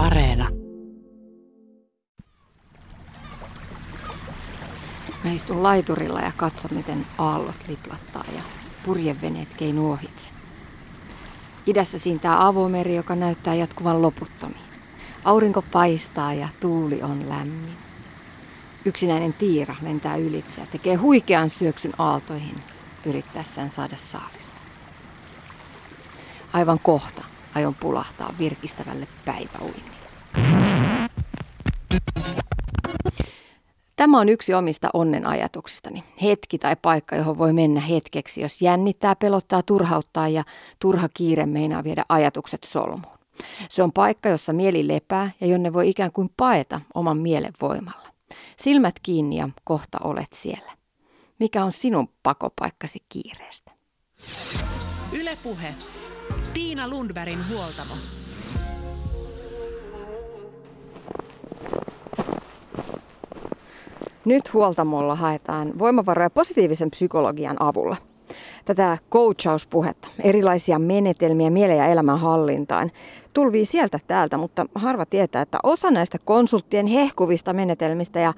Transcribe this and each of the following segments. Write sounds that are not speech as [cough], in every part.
Areena. Mä istun laiturilla ja katson, miten aallot liplattaa ja purjeveneet keinu ohitse. Idässä siintää avomeri, joka näyttää jatkuvan loputtomiin. Aurinko paistaa ja tuuli on lämmin. Yksinäinen tiira lentää ylitse ja tekee huikean syöksyn aaltoihin yrittäessään saada saalista. Aivan kohta aion pulahtaa virkistävälle päiväuinnille. Tämä on yksi omista onnen ajatuksistani. Hetki tai paikka, johon voi mennä hetkeksi, jos jännittää, pelottaa, turhauttaa ja turha kiire meinaa viedä ajatukset solmuun. Se on paikka, jossa mieli lepää ja jonne voi ikään kuin paeta oman mielen voimalla. Silmät kiinni ja kohta olet siellä. Mikä on sinun pakopaikkasi kiireestä? Ylepuhe. Tiina Lundbergin huoltamo. Nyt huoltamolla haetaan voimavaroja positiivisen psykologian avulla. Tätä coachauspuhetta, erilaisia menetelmiä mielen ja elämän hallintaan, tulvii sieltä täältä, mutta harva tietää, että osa näistä konsulttien hehkuvista menetelmistä ja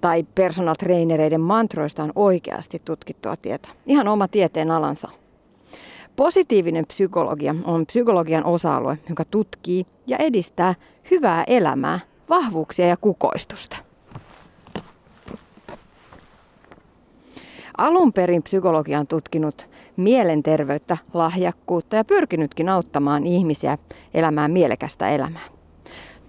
tai personal trainereiden mantroista on oikeasti tutkittua tietoa. Ihan oma tieteen alansa. Positiivinen psykologia on psykologian osa-alue, joka tutkii ja edistää hyvää elämää, vahvuuksia ja kukoistusta. Alun perin psykologia on tutkinut mielenterveyttä, lahjakkuutta ja pyrkinytkin auttamaan ihmisiä elämään mielekästä elämää.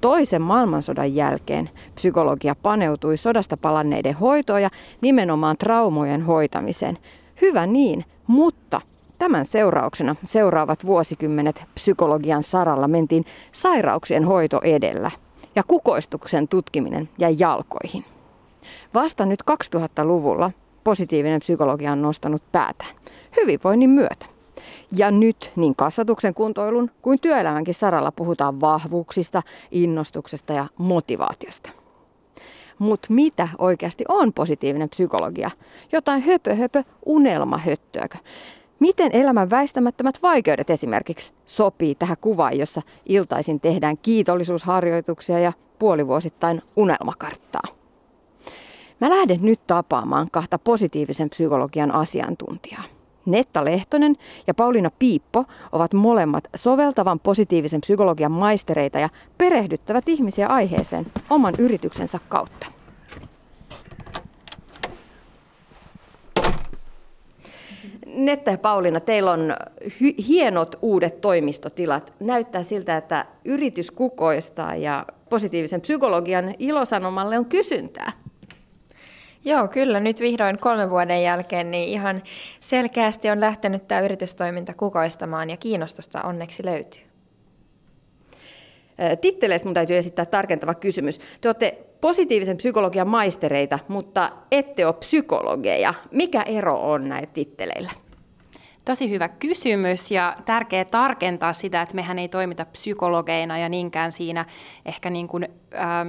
Toisen maailmansodan jälkeen psykologia paneutui sodasta palanneiden hoitoon ja nimenomaan traumojen hoitamiseen. Hyvä niin, mutta tämän seurauksena seuraavat vuosikymmenet psykologian saralla mentiin sairauksien hoito edellä ja kukoistuksen tutkiminen jäi jalkoihin. Vasta nyt 2000-luvulla positiivinen psykologia on nostanut päätään hyvinvoinnin myötä. Ja nyt niin kasvatuksen, kuntoilun kuin työelämänkin saralla puhutaan vahvuuksista, innostuksesta ja motivaatiosta. Mutta mitä oikeasti on positiivinen psykologia? Jotain höpö höpö unelmahöttöäkö? Miten elämän väistämättömät vaikeudet esimerkiksi sopii tähän kuvaan, jossa iltaisin tehdään kiitollisuusharjoituksia ja puolivuosittain unelmakarttaa? Mä lähden nyt tapaamaan kahta positiivisen psykologian asiantuntijaa. Netta Lehtonen ja Pauliina Piippo ovat molemmat soveltavan positiivisen psykologian maistereita ja perehdyttävät ihmisiä aiheeseen oman yrityksensä kautta. Netta ja Pauliina, teillä on hy- hienot uudet toimistotilat. Näyttää siltä, että yritys kukoistaa ja positiivisen psykologian ilosanomalle on kysyntää. Joo, kyllä. Nyt vihdoin kolmen vuoden jälkeen niin ihan selkeästi on lähtenyt tämä yritystoiminta kukoistamaan ja kiinnostusta onneksi löytyy. Titteleistä mun täytyy esittää tarkentava kysymys. Te olette positiivisen psykologian maistereita, mutta ette ole psykologeja. Mikä ero on näillä titteleillä? Tosi hyvä kysymys ja tärkeää tarkentaa sitä, että mehän ei toimita psykologeina ja niinkään siinä ehkä niin kuin, ä,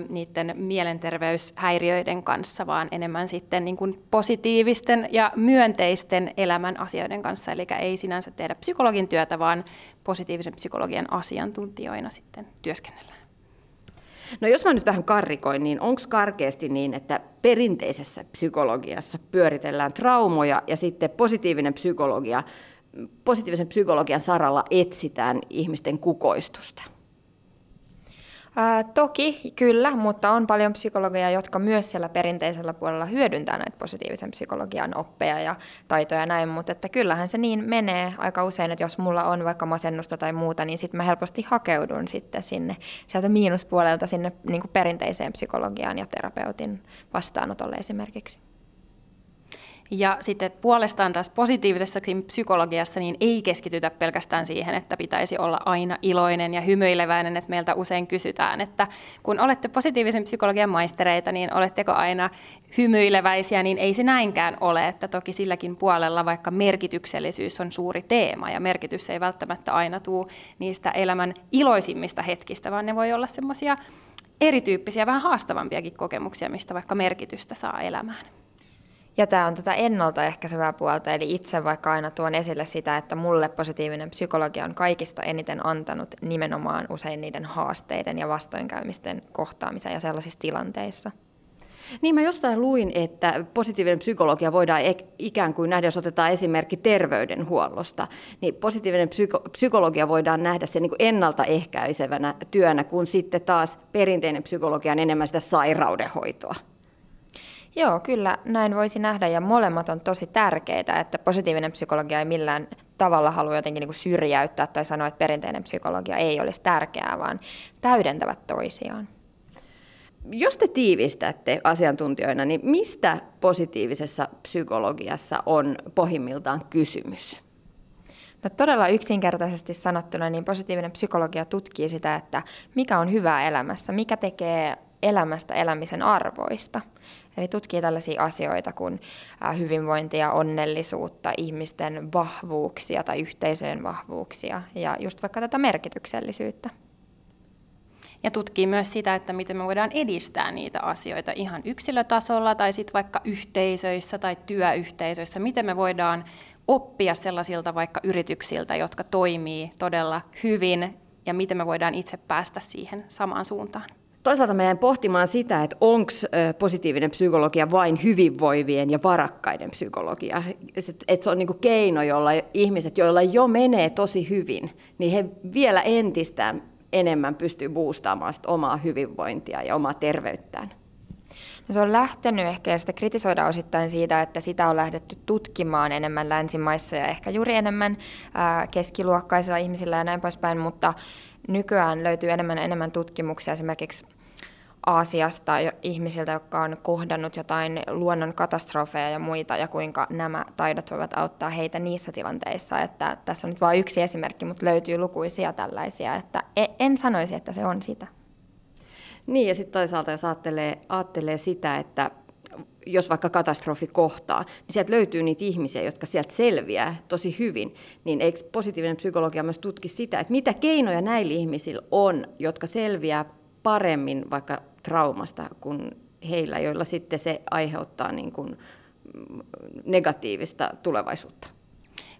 niiden mielenterveyshäiriöiden kanssa, vaan enemmän sitten niin kuin positiivisten ja myönteisten elämän asioiden kanssa. Eli ei sinänsä tehdä psykologin työtä, vaan positiivisen psykologian asiantuntijoina sitten työskennellään. No jos mä nyt vähän karrikoin, niin onko karkeasti niin, että perinteisessä psykologiassa pyöritellään traumoja ja sitten positiivinen psykologia, positiivisen psykologian saralla etsitään ihmisten kukoistusta? Ää, toki kyllä, mutta on paljon psykologia, jotka myös siellä perinteisellä puolella hyödyntää näitä positiivisen psykologian oppeja ja taitoja ja näin, mutta että kyllähän se niin menee aika usein, että jos mulla on vaikka masennusta tai muuta, niin sitten mä helposti hakeudun sitten sinne sieltä miinuspuolelta sinne niin perinteiseen psykologiaan ja terapeutin vastaanotolle esimerkiksi. Ja sitten puolestaan taas positiivisessakin psykologiassa niin ei keskitytä pelkästään siihen, että pitäisi olla aina iloinen ja hymyileväinen, että meiltä usein kysytään, että kun olette positiivisen psykologian maistereita, niin oletteko aina hymyileväisiä, niin ei se näinkään ole, että toki silläkin puolella vaikka merkityksellisyys on suuri teema ja merkitys ei välttämättä aina tule niistä elämän iloisimmista hetkistä, vaan ne voi olla semmoisia erityyppisiä, vähän haastavampiakin kokemuksia, mistä vaikka merkitystä saa elämään. Ja tämä on tätä ennaltaehkäisevää puolta, eli itse vaikka aina tuon esille sitä, että mulle positiivinen psykologia on kaikista eniten antanut nimenomaan usein niiden haasteiden ja vastoinkäymisten kohtaamisen ja sellaisissa tilanteissa. Niin mä jostain luin, että positiivinen psykologia voidaan ikään kuin nähdä, jos otetaan esimerkki terveydenhuollosta, niin positiivinen psyko- psykologia voidaan nähdä sen niin kuin ennaltaehkäisevänä työnä, kun sitten taas perinteinen psykologia on enemmän sitä sairaudenhoitoa. Joo, kyllä näin voisi nähdä ja molemmat on tosi tärkeitä, että positiivinen psykologia ei millään tavalla halua jotenkin niin kuin syrjäyttää tai sanoa, että perinteinen psykologia ei olisi tärkeää, vaan täydentävät toisiaan. Jos te tiivistätte asiantuntijoina, niin mistä positiivisessa psykologiassa on pohjimmiltaan kysymys? No todella yksinkertaisesti sanottuna, niin positiivinen psykologia tutkii sitä, että mikä on hyvää elämässä, mikä tekee elämästä elämisen arvoista. Eli tutkii tällaisia asioita kuin hyvinvointia, onnellisuutta, ihmisten vahvuuksia tai yhteisöjen vahvuuksia ja just vaikka tätä merkityksellisyyttä. Ja tutkii myös sitä, että miten me voidaan edistää niitä asioita ihan yksilötasolla tai sitten vaikka yhteisöissä tai työyhteisöissä, miten me voidaan oppia sellaisilta vaikka yrityksiltä, jotka toimii todella hyvin ja miten me voidaan itse päästä siihen samaan suuntaan. Toisaalta meidän pohtimaan sitä, että onko positiivinen psykologia vain hyvinvoivien ja varakkaiden psykologia. Että se on niin keino, jolla ihmiset, joilla jo menee tosi hyvin, niin he vielä entistä enemmän pystyy boostaamaan sitä omaa hyvinvointia ja omaa terveyttään. No se on lähtenyt ehkä, ja sitä kritisoidaan osittain siitä, että sitä on lähdetty tutkimaan enemmän länsimaissa ja ehkä juuri enemmän keskiluokkaisilla ihmisillä ja näin poispäin, mutta nykyään löytyy enemmän enemmän tutkimuksia esimerkiksi Aasiasta ihmisiltä, jotka on kohdannut jotain luonnon katastrofeja ja muita, ja kuinka nämä taidot voivat auttaa heitä niissä tilanteissa. Että tässä on nyt vain yksi esimerkki, mutta löytyy lukuisia tällaisia, että e- en sanoisi, että se on sitä. Niin, ja sitten toisaalta jos ajattelee, ajattelee sitä, että jos vaikka katastrofi kohtaa, niin sieltä löytyy niitä ihmisiä, jotka sieltä selviää tosi hyvin, niin eikö positiivinen psykologia myös tutki sitä, että mitä keinoja näillä ihmisillä on, jotka selviää paremmin vaikka traumasta kuin heillä, joilla sitten se aiheuttaa niin kuin negatiivista tulevaisuutta.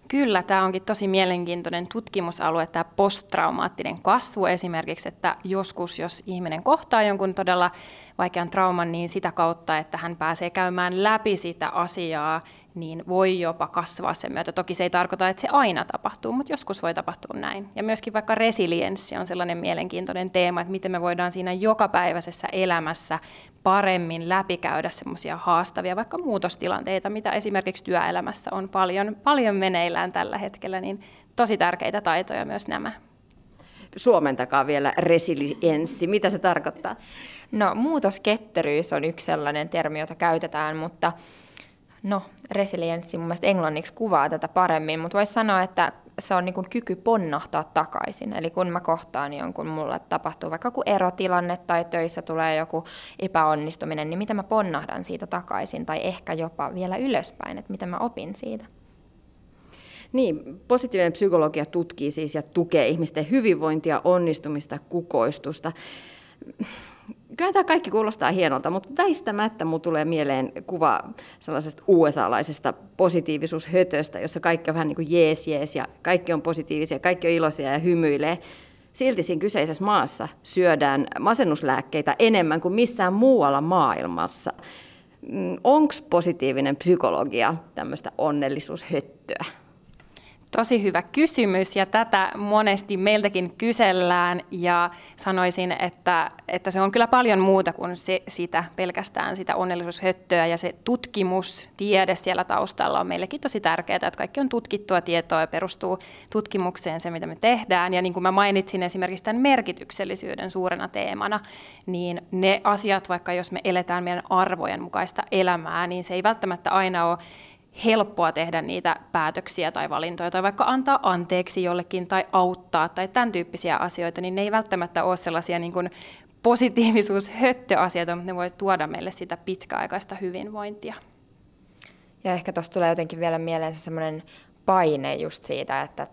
Kyllä, tämä onkin tosi mielenkiintoinen tutkimusalue, tämä posttraumaattinen kasvu esimerkiksi, että joskus jos ihminen kohtaa jonkun todella vaikean trauman, niin sitä kautta, että hän pääsee käymään läpi sitä asiaa, niin voi jopa kasvaa sen myötä. Toki se ei tarkoita, että se aina tapahtuu, mutta joskus voi tapahtua näin. Ja myöskin vaikka resilienssi on sellainen mielenkiintoinen teema, että miten me voidaan siinä jokapäiväisessä elämässä paremmin läpikäydä semmoisia haastavia vaikka muutostilanteita, mitä esimerkiksi työelämässä on paljon, paljon meneillään tällä hetkellä, niin tosi tärkeitä taitoja myös nämä. Suomentakaa vielä resilienssi. Mitä se tarkoittaa? No muutosketteryys on yksi sellainen termi, jota käytetään, mutta no resilienssi mun mielestä englanniksi kuvaa tätä paremmin, mutta voisi sanoa, että se on niin kuin kyky ponnahtaa takaisin. Eli kun mä kohtaan jonkun, mulle tapahtuu vaikka joku erotilanne tai töissä tulee joku epäonnistuminen, niin miten mä ponnahdan siitä takaisin tai ehkä jopa vielä ylöspäin, että mitä mä opin siitä. Niin, positiivinen psykologia tutkii siis ja tukee ihmisten hyvinvointia, onnistumista, kukoistusta. Kyllä tämä kaikki kuulostaa hienolta, mutta väistämättä mulle tulee mieleen kuva sellaisesta USA-laisesta positiivisuushötöstä, jossa kaikki on vähän niin kuin jees jees ja kaikki on positiivisia, kaikki on iloisia ja hymyilee. Silti siinä kyseisessä maassa syödään masennuslääkkeitä enemmän kuin missään muualla maailmassa. Mm, Onko positiivinen psykologia tämmöistä onnellisuushöttöä? Tosi hyvä kysymys ja tätä monesti meiltäkin kysellään ja sanoisin, että, että se on kyllä paljon muuta kuin se, sitä, pelkästään sitä onnellisuushöttöä ja se tutkimus, tiede siellä taustalla on meillekin tosi tärkeää, että kaikki on tutkittua tietoa ja perustuu tutkimukseen se, mitä me tehdään. Ja niin kuin mä mainitsin esimerkiksi tämän merkityksellisyyden suurena teemana, niin ne asiat, vaikka jos me eletään meidän arvojen mukaista elämää, niin se ei välttämättä aina ole helppoa tehdä niitä päätöksiä tai valintoja, tai vaikka antaa anteeksi jollekin tai auttaa tai tämän tyyppisiä asioita, niin ne ei välttämättä ole sellaisia niin kuin positiivisuushöttöasioita, mutta ne voi tuoda meille sitä pitkäaikaista hyvinvointia. Ja ehkä tuosta tulee jotenkin vielä mieleen se semmoinen paine just siitä, että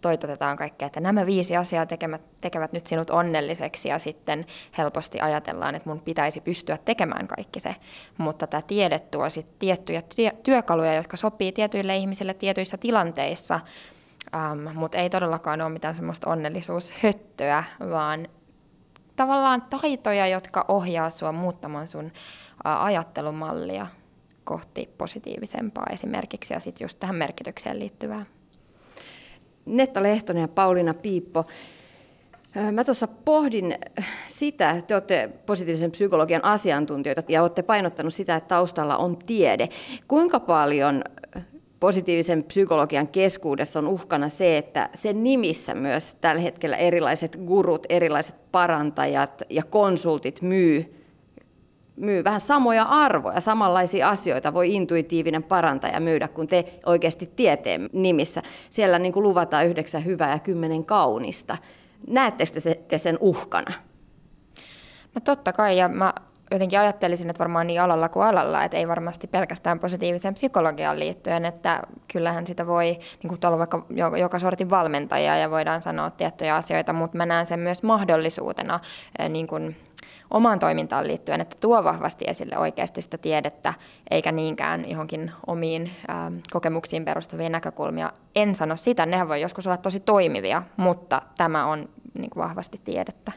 toitotetaan kaikkea, että nämä viisi asiaa tekevät, tekevät nyt sinut onnelliseksi ja sitten helposti ajatellaan, että mun pitäisi pystyä tekemään kaikki se. Mutta tämä tiede tuo sitten tiettyjä työkaluja, jotka sopii tietyille ihmisille tietyissä tilanteissa, um, mutta ei todellakaan ole mitään semmoista onnellisuushöttöä, vaan tavallaan taitoja, jotka ohjaa sua muuttamaan sun ajattelumallia kohti positiivisempaa esimerkiksi ja sitten just tähän merkitykseen liittyvää. Netta Lehtonen ja Pauliina Piippo, Mä tuossa pohdin sitä, että te olette positiivisen psykologian asiantuntijoita ja olette painottanut sitä, että taustalla on tiede. Kuinka paljon positiivisen psykologian keskuudessa on uhkana se, että sen nimissä myös tällä hetkellä erilaiset gurut, erilaiset parantajat ja konsultit myy myy vähän samoja arvoja, samanlaisia asioita voi intuitiivinen parantaja myydä kuin te oikeasti tieteen nimissä. Siellä niin kuin luvataan yhdeksän hyvää ja kymmenen kaunista. Näettekö te sen uhkana? No totta kai, ja mä jotenkin ajattelisin, että varmaan niin alalla kuin alalla, että ei varmasti pelkästään positiiviseen psykologiaan liittyen, että kyllähän sitä voi, niin kuin tuolla vaikka joka sortin valmentajia ja voidaan sanoa tiettyjä asioita, mutta mä näen sen myös mahdollisuutena eh, niin kuin omaan toimintaan liittyen, että tuo vahvasti esille oikeasti sitä tiedettä, eikä niinkään johonkin omiin ää, kokemuksiin perustuvia näkökulmia. En sano sitä, nehän voi joskus olla tosi toimivia, mutta tämä on niin kuin vahvasti tiedettä.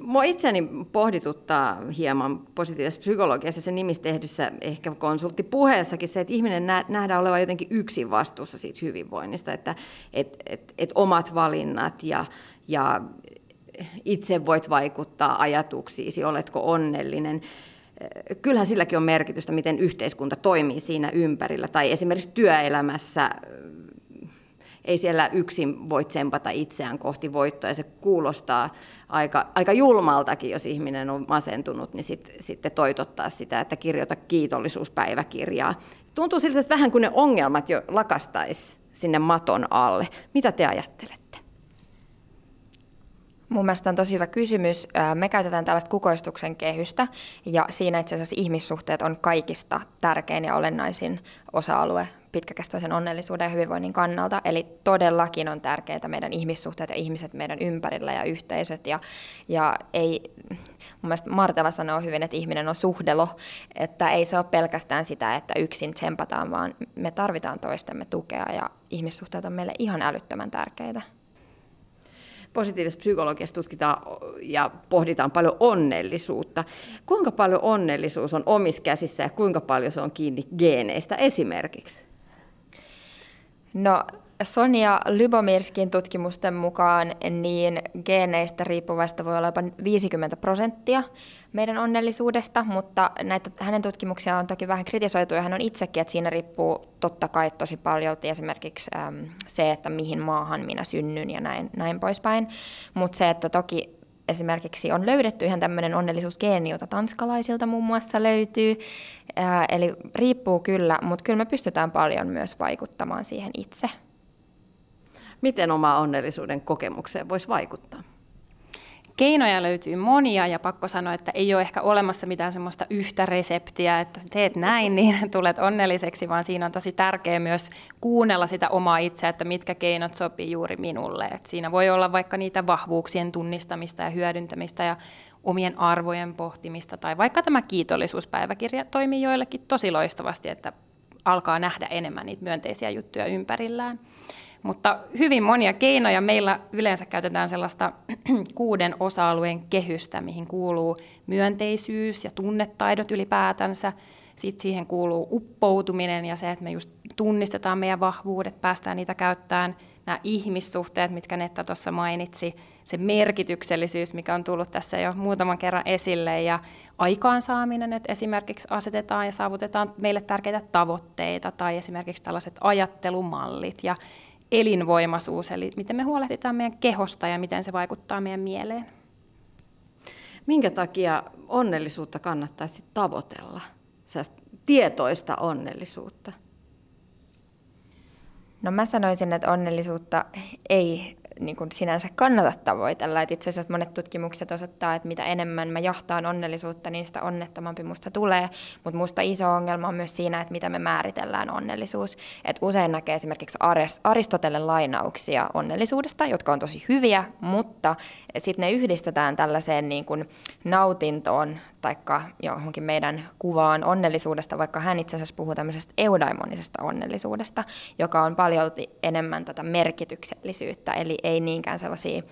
Mua itseäni pohdituttaa hieman positiivisessa psykologiassa sen nimissä tehdyssä ehkä konsulttipuheessakin se, että ihminen nähdään olevan jotenkin yksin vastuussa siitä hyvinvoinnista, että et, et, et omat valinnat ja, ja itse voit vaikuttaa ajatuksiisi, oletko onnellinen. Kyllähän silläkin on merkitystä, miten yhteiskunta toimii siinä ympärillä. Tai esimerkiksi työelämässä ei siellä yksin voi tsempata itseään kohti voittoa. Ja se kuulostaa aika, aika julmaltakin, jos ihminen on masentunut, niin sit, sitten toitottaa sitä, että kirjoita kiitollisuuspäiväkirjaa. Tuntuu siltä, että vähän kuin ne ongelmat jo lakastaisi sinne maton alle. Mitä te ajattelette? Mun mielestä on tosi hyvä kysymys. Me käytetään tällaista kukoistuksen kehystä, ja siinä itse asiassa ihmissuhteet on kaikista tärkein ja olennaisin osa-alue pitkäkestoisen onnellisuuden ja hyvinvoinnin kannalta. Eli todellakin on tärkeää meidän ihmissuhteet ja ihmiset meidän ympärillä ja yhteisöt. Ja, ja ei, mun mielestä Martela sanoo hyvin, että ihminen on suhdelo, että ei se ole pelkästään sitä, että yksin tsempataan, vaan me tarvitaan toistemme tukea ja ihmissuhteet on meille ihan älyttömän tärkeitä positiivisessa psykologiassa tutkitaan ja pohditaan paljon onnellisuutta. Kuinka paljon onnellisuus on omissa käsissä ja kuinka paljon se on kiinni geeneistä esimerkiksi? No Sonia Lybomirskin tutkimusten mukaan niin geeneistä riippuvasta voi olla jopa 50 prosenttia meidän onnellisuudesta, mutta näitä hänen tutkimuksia on toki vähän kritisoitu ja hän on itsekin, että siinä riippuu totta kai tosi paljon esimerkiksi äm, se, että mihin maahan minä synnyn ja näin, näin poispäin, mutta se, että toki esimerkiksi on löydetty ihan tämmöinen onnellisuusgeeni, jota tanskalaisilta muun muassa löytyy. Ää, eli riippuu kyllä, mutta kyllä me pystytään paljon myös vaikuttamaan siihen itse. Miten oma onnellisuuden kokemukseen voisi vaikuttaa? Keinoja löytyy monia ja pakko sanoa, että ei ole ehkä olemassa mitään semmoista yhtä reseptiä, että teet näin, niin [laughs] tulet onnelliseksi, vaan siinä on tosi tärkeää myös kuunnella sitä omaa itseä, että mitkä keinot sopii juuri minulle. Et siinä voi olla vaikka niitä vahvuuksien tunnistamista ja hyödyntämistä ja omien arvojen pohtimista, tai vaikka tämä kiitollisuuspäiväkirja toimii joillekin tosi loistavasti, että alkaa nähdä enemmän niitä myönteisiä juttuja ympärillään. Mutta hyvin monia keinoja. Meillä yleensä käytetään sellaista [clears throat] kuuden osa-alueen kehystä, mihin kuuluu myönteisyys ja tunnetaidot ylipäätänsä. Sitten siihen kuuluu uppoutuminen ja se, että me just tunnistetaan meidän vahvuudet, päästään niitä käyttämään. Nämä ihmissuhteet, mitkä Netta tuossa mainitsi, se merkityksellisyys, mikä on tullut tässä jo muutaman kerran esille, ja aikaansaaminen, että esimerkiksi asetetaan ja saavutetaan meille tärkeitä tavoitteita, tai esimerkiksi tällaiset ajattelumallit, ja elinvoimaisuus, eli miten me huolehditaan meidän kehosta ja miten se vaikuttaa meidän mieleen. Minkä takia onnellisuutta kannattaisi tavoitella? tietoista onnellisuutta? No mä sanoisin, että onnellisuutta ei niin kuin sinänsä kannata tavoitella. Et itse asiassa monet tutkimukset osoittaa, että mitä enemmän mä jahtaan onnellisuutta, niin sitä onnettomampi musta tulee. Mutta musta iso ongelma on myös siinä, että mitä me määritellään onnellisuus. Et usein näkee esimerkiksi Aristotelen lainauksia onnellisuudesta, jotka on tosi hyviä, mutta sitten ne yhdistetään tällaiseen niin kuin nautintoon tai johonkin meidän kuvaan onnellisuudesta, vaikka hän itse asiassa puhuu tämmöisestä eudaimonisesta onnellisuudesta, joka on paljolti enemmän tätä merkityksellisyyttä, eli ei niinkään sellaisia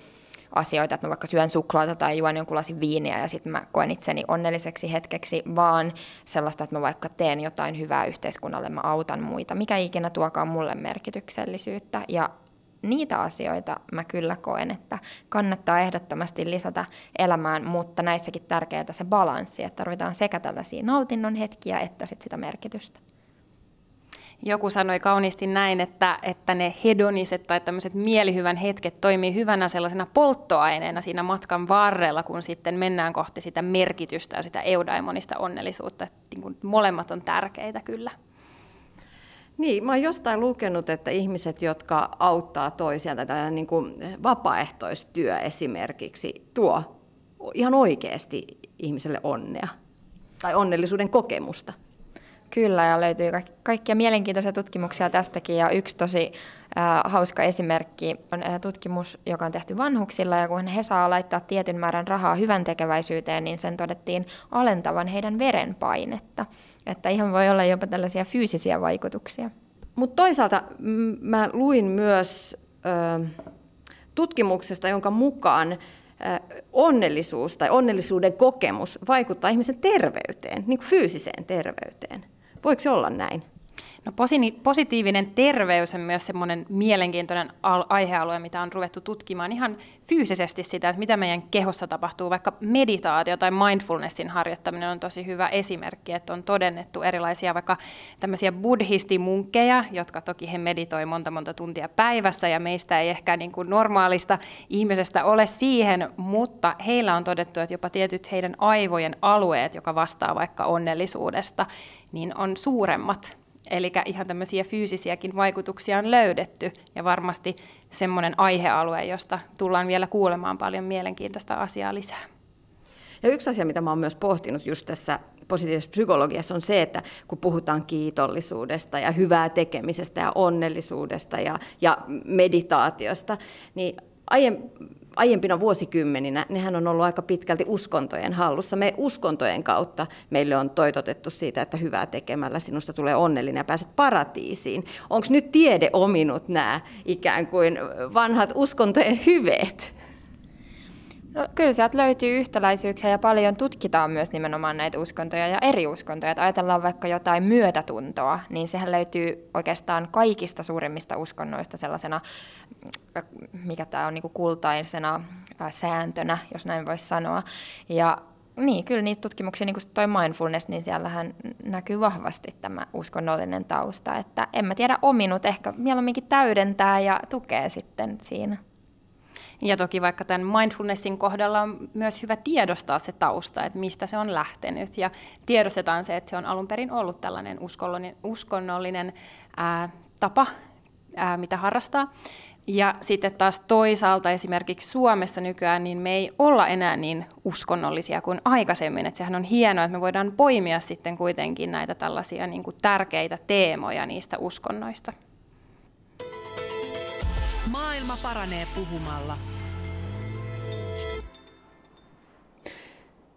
asioita, että mä vaikka syön suklaata tai juon jonkun lasin viiniä ja sitten mä koen itseni onnelliseksi hetkeksi, vaan sellaista, että mä vaikka teen jotain hyvää yhteiskunnalle, mä autan muita, mikä ikinä tuokaan mulle merkityksellisyyttä. Ja niitä asioita mä kyllä koen, että kannattaa ehdottomasti lisätä elämään, mutta näissäkin tärkeää se balanssi, että tarvitaan sekä tällaisia nautinnon hetkiä että sit sitä merkitystä. Joku sanoi kauniisti näin, että, että ne hedoniset tai tämmöiset mielihyvän hetket toimii hyvänä sellaisena polttoaineena siinä matkan varrella, kun sitten mennään kohti sitä merkitystä ja sitä eudaimonista onnellisuutta. Niin kuin molemmat on tärkeitä kyllä. Niin, mä oon jostain lukenut, että ihmiset, jotka auttaa toisiaan, tai tällainen niin kuin vapaaehtoistyö esimerkiksi, tuo ihan oikeasti ihmiselle onnea tai onnellisuuden kokemusta. Kyllä, ja löytyy kaikkia mielenkiintoisia tutkimuksia tästäkin, ja yksi tosi äh, hauska esimerkki on äh, tutkimus, joka on tehty vanhuksilla, ja kun he saa laittaa tietyn määrän rahaa hyvän tekeväisyyteen, niin sen todettiin alentavan heidän verenpainetta. Että ihan voi olla jopa tällaisia fyysisiä vaikutuksia. Mutta toisaalta mä luin myös ö, tutkimuksesta, jonka mukaan onnellisuus tai onnellisuuden kokemus vaikuttaa ihmisen terveyteen, niin kuin fyysiseen terveyteen. Voiko se olla näin? No positiivinen terveys on myös semmoinen mielenkiintoinen aihealue, mitä on ruvettu tutkimaan ihan fyysisesti sitä, että mitä meidän kehossa tapahtuu. Vaikka meditaatio tai mindfulnessin harjoittaminen on tosi hyvä esimerkki, että on todennettu erilaisia vaikka tämmöisiä buddhistimunkkeja, jotka toki he meditoi monta monta tuntia päivässä ja meistä ei ehkä niin kuin normaalista ihmisestä ole siihen, mutta heillä on todettu, että jopa tietyt heidän aivojen alueet, joka vastaa vaikka onnellisuudesta, niin on suuremmat Eli ihan tämmöisiä fyysisiäkin vaikutuksia on löydetty ja varmasti semmoinen aihealue, josta tullaan vielä kuulemaan paljon mielenkiintoista asiaa lisää. Ja yksi asia, mitä mä oon myös pohtinut just tässä positiivisessa psykologiassa on se, että kun puhutaan kiitollisuudesta ja hyvää tekemisestä ja onnellisuudesta ja, ja meditaatiosta, niin aiem, aiempina vuosikymmeninä nehän on ollut aika pitkälti uskontojen hallussa. Me uskontojen kautta meille on toitotettu siitä, että hyvää tekemällä sinusta tulee onnellinen ja pääset paratiisiin. Onko nyt tiede ominut nämä ikään kuin vanhat uskontojen hyveet? No, kyllä sieltä löytyy yhtäläisyyksiä ja paljon tutkitaan myös nimenomaan näitä uskontoja ja eri uskontoja. Että ajatellaan vaikka jotain myötätuntoa, niin sehän löytyy oikeastaan kaikista suurimmista uskonnoista sellaisena, mikä tämä on niin kultaisena sääntönä, jos näin voisi sanoa. Ja niin, kyllä niitä tutkimuksia, niin kuin toi mindfulness, niin siellähän näkyy vahvasti tämä uskonnollinen tausta. Että en mä tiedä ominut, ehkä mieluumminkin täydentää ja tukee sitten siinä. Ja toki vaikka tämän mindfulnessin kohdalla on myös hyvä tiedostaa se tausta, että mistä se on lähtenyt. Ja tiedostetaan se, että se on alun perin ollut tällainen uskonnollinen, uskonnollinen ää, tapa, ää, mitä harrastaa. Ja sitten taas toisaalta esimerkiksi Suomessa nykyään, niin me ei olla enää niin uskonnollisia kuin aikaisemmin. Että sehän on hienoa, että me voidaan poimia sitten kuitenkin näitä tällaisia niin kuin tärkeitä teemoja niistä uskonnoista. Maailma paranee puhumalla.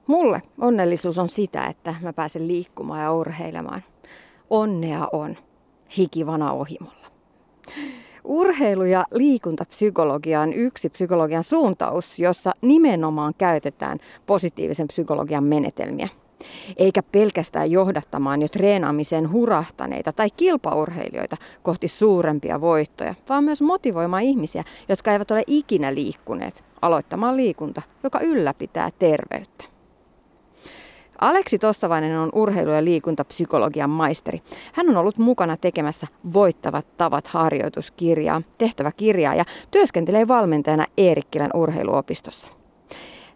Mulle onnellisuus on sitä, että mä pääsen liikkumaan ja urheilemaan. Onnea on hikivana ohimolla. Urheilu- ja liikuntapsykologia on yksi psykologian suuntaus, jossa nimenomaan käytetään positiivisen psykologian menetelmiä – eikä pelkästään johdattamaan jo treenaamiseen hurahtaneita tai kilpaurheilijoita kohti suurempia voittoja, vaan myös motivoimaan ihmisiä, jotka eivät ole ikinä liikkuneet, aloittamaan liikunta, joka ylläpitää terveyttä. Aleksi Tossavainen on urheilu- ja liikuntapsykologian maisteri. Hän on ollut mukana tekemässä Voittavat tavat harjoituskirjaa, tehtäväkirjaa ja työskentelee valmentajana Eerikkilän urheiluopistossa.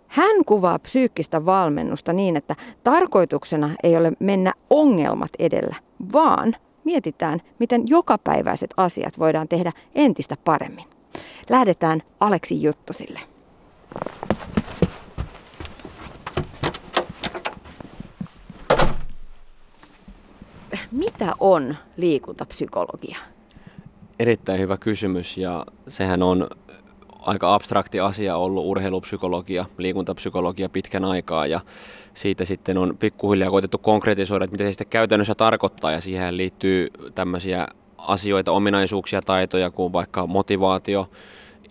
Hän kuvaa psyykkistä valmennusta niin, että tarkoituksena ei ole mennä ongelmat edellä, vaan mietitään, miten jokapäiväiset asiat voidaan tehdä entistä paremmin. Lähdetään Aleksi Juttusille. Mitä on liikuntapsykologia? Erittäin hyvä kysymys ja sehän on aika abstrakti asia ollut urheilupsykologia, liikuntapsykologia pitkän aikaa ja siitä sitten on pikkuhiljaa koitettu konkretisoida, että mitä se sitten käytännössä tarkoittaa ja siihen liittyy tämmöisiä asioita, ominaisuuksia, taitoja kuin vaikka motivaatio,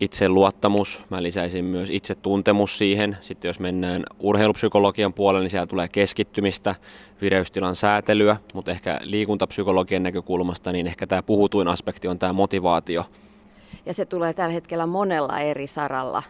itseluottamus, mä lisäisin myös itsetuntemus siihen. Sitten jos mennään urheilupsykologian puolelle, niin siellä tulee keskittymistä, vireystilan säätelyä, mutta ehkä liikuntapsykologian näkökulmasta, niin ehkä tämä puhutuin aspekti on tämä motivaatio. Ja se tulee tällä hetkellä monella eri saralla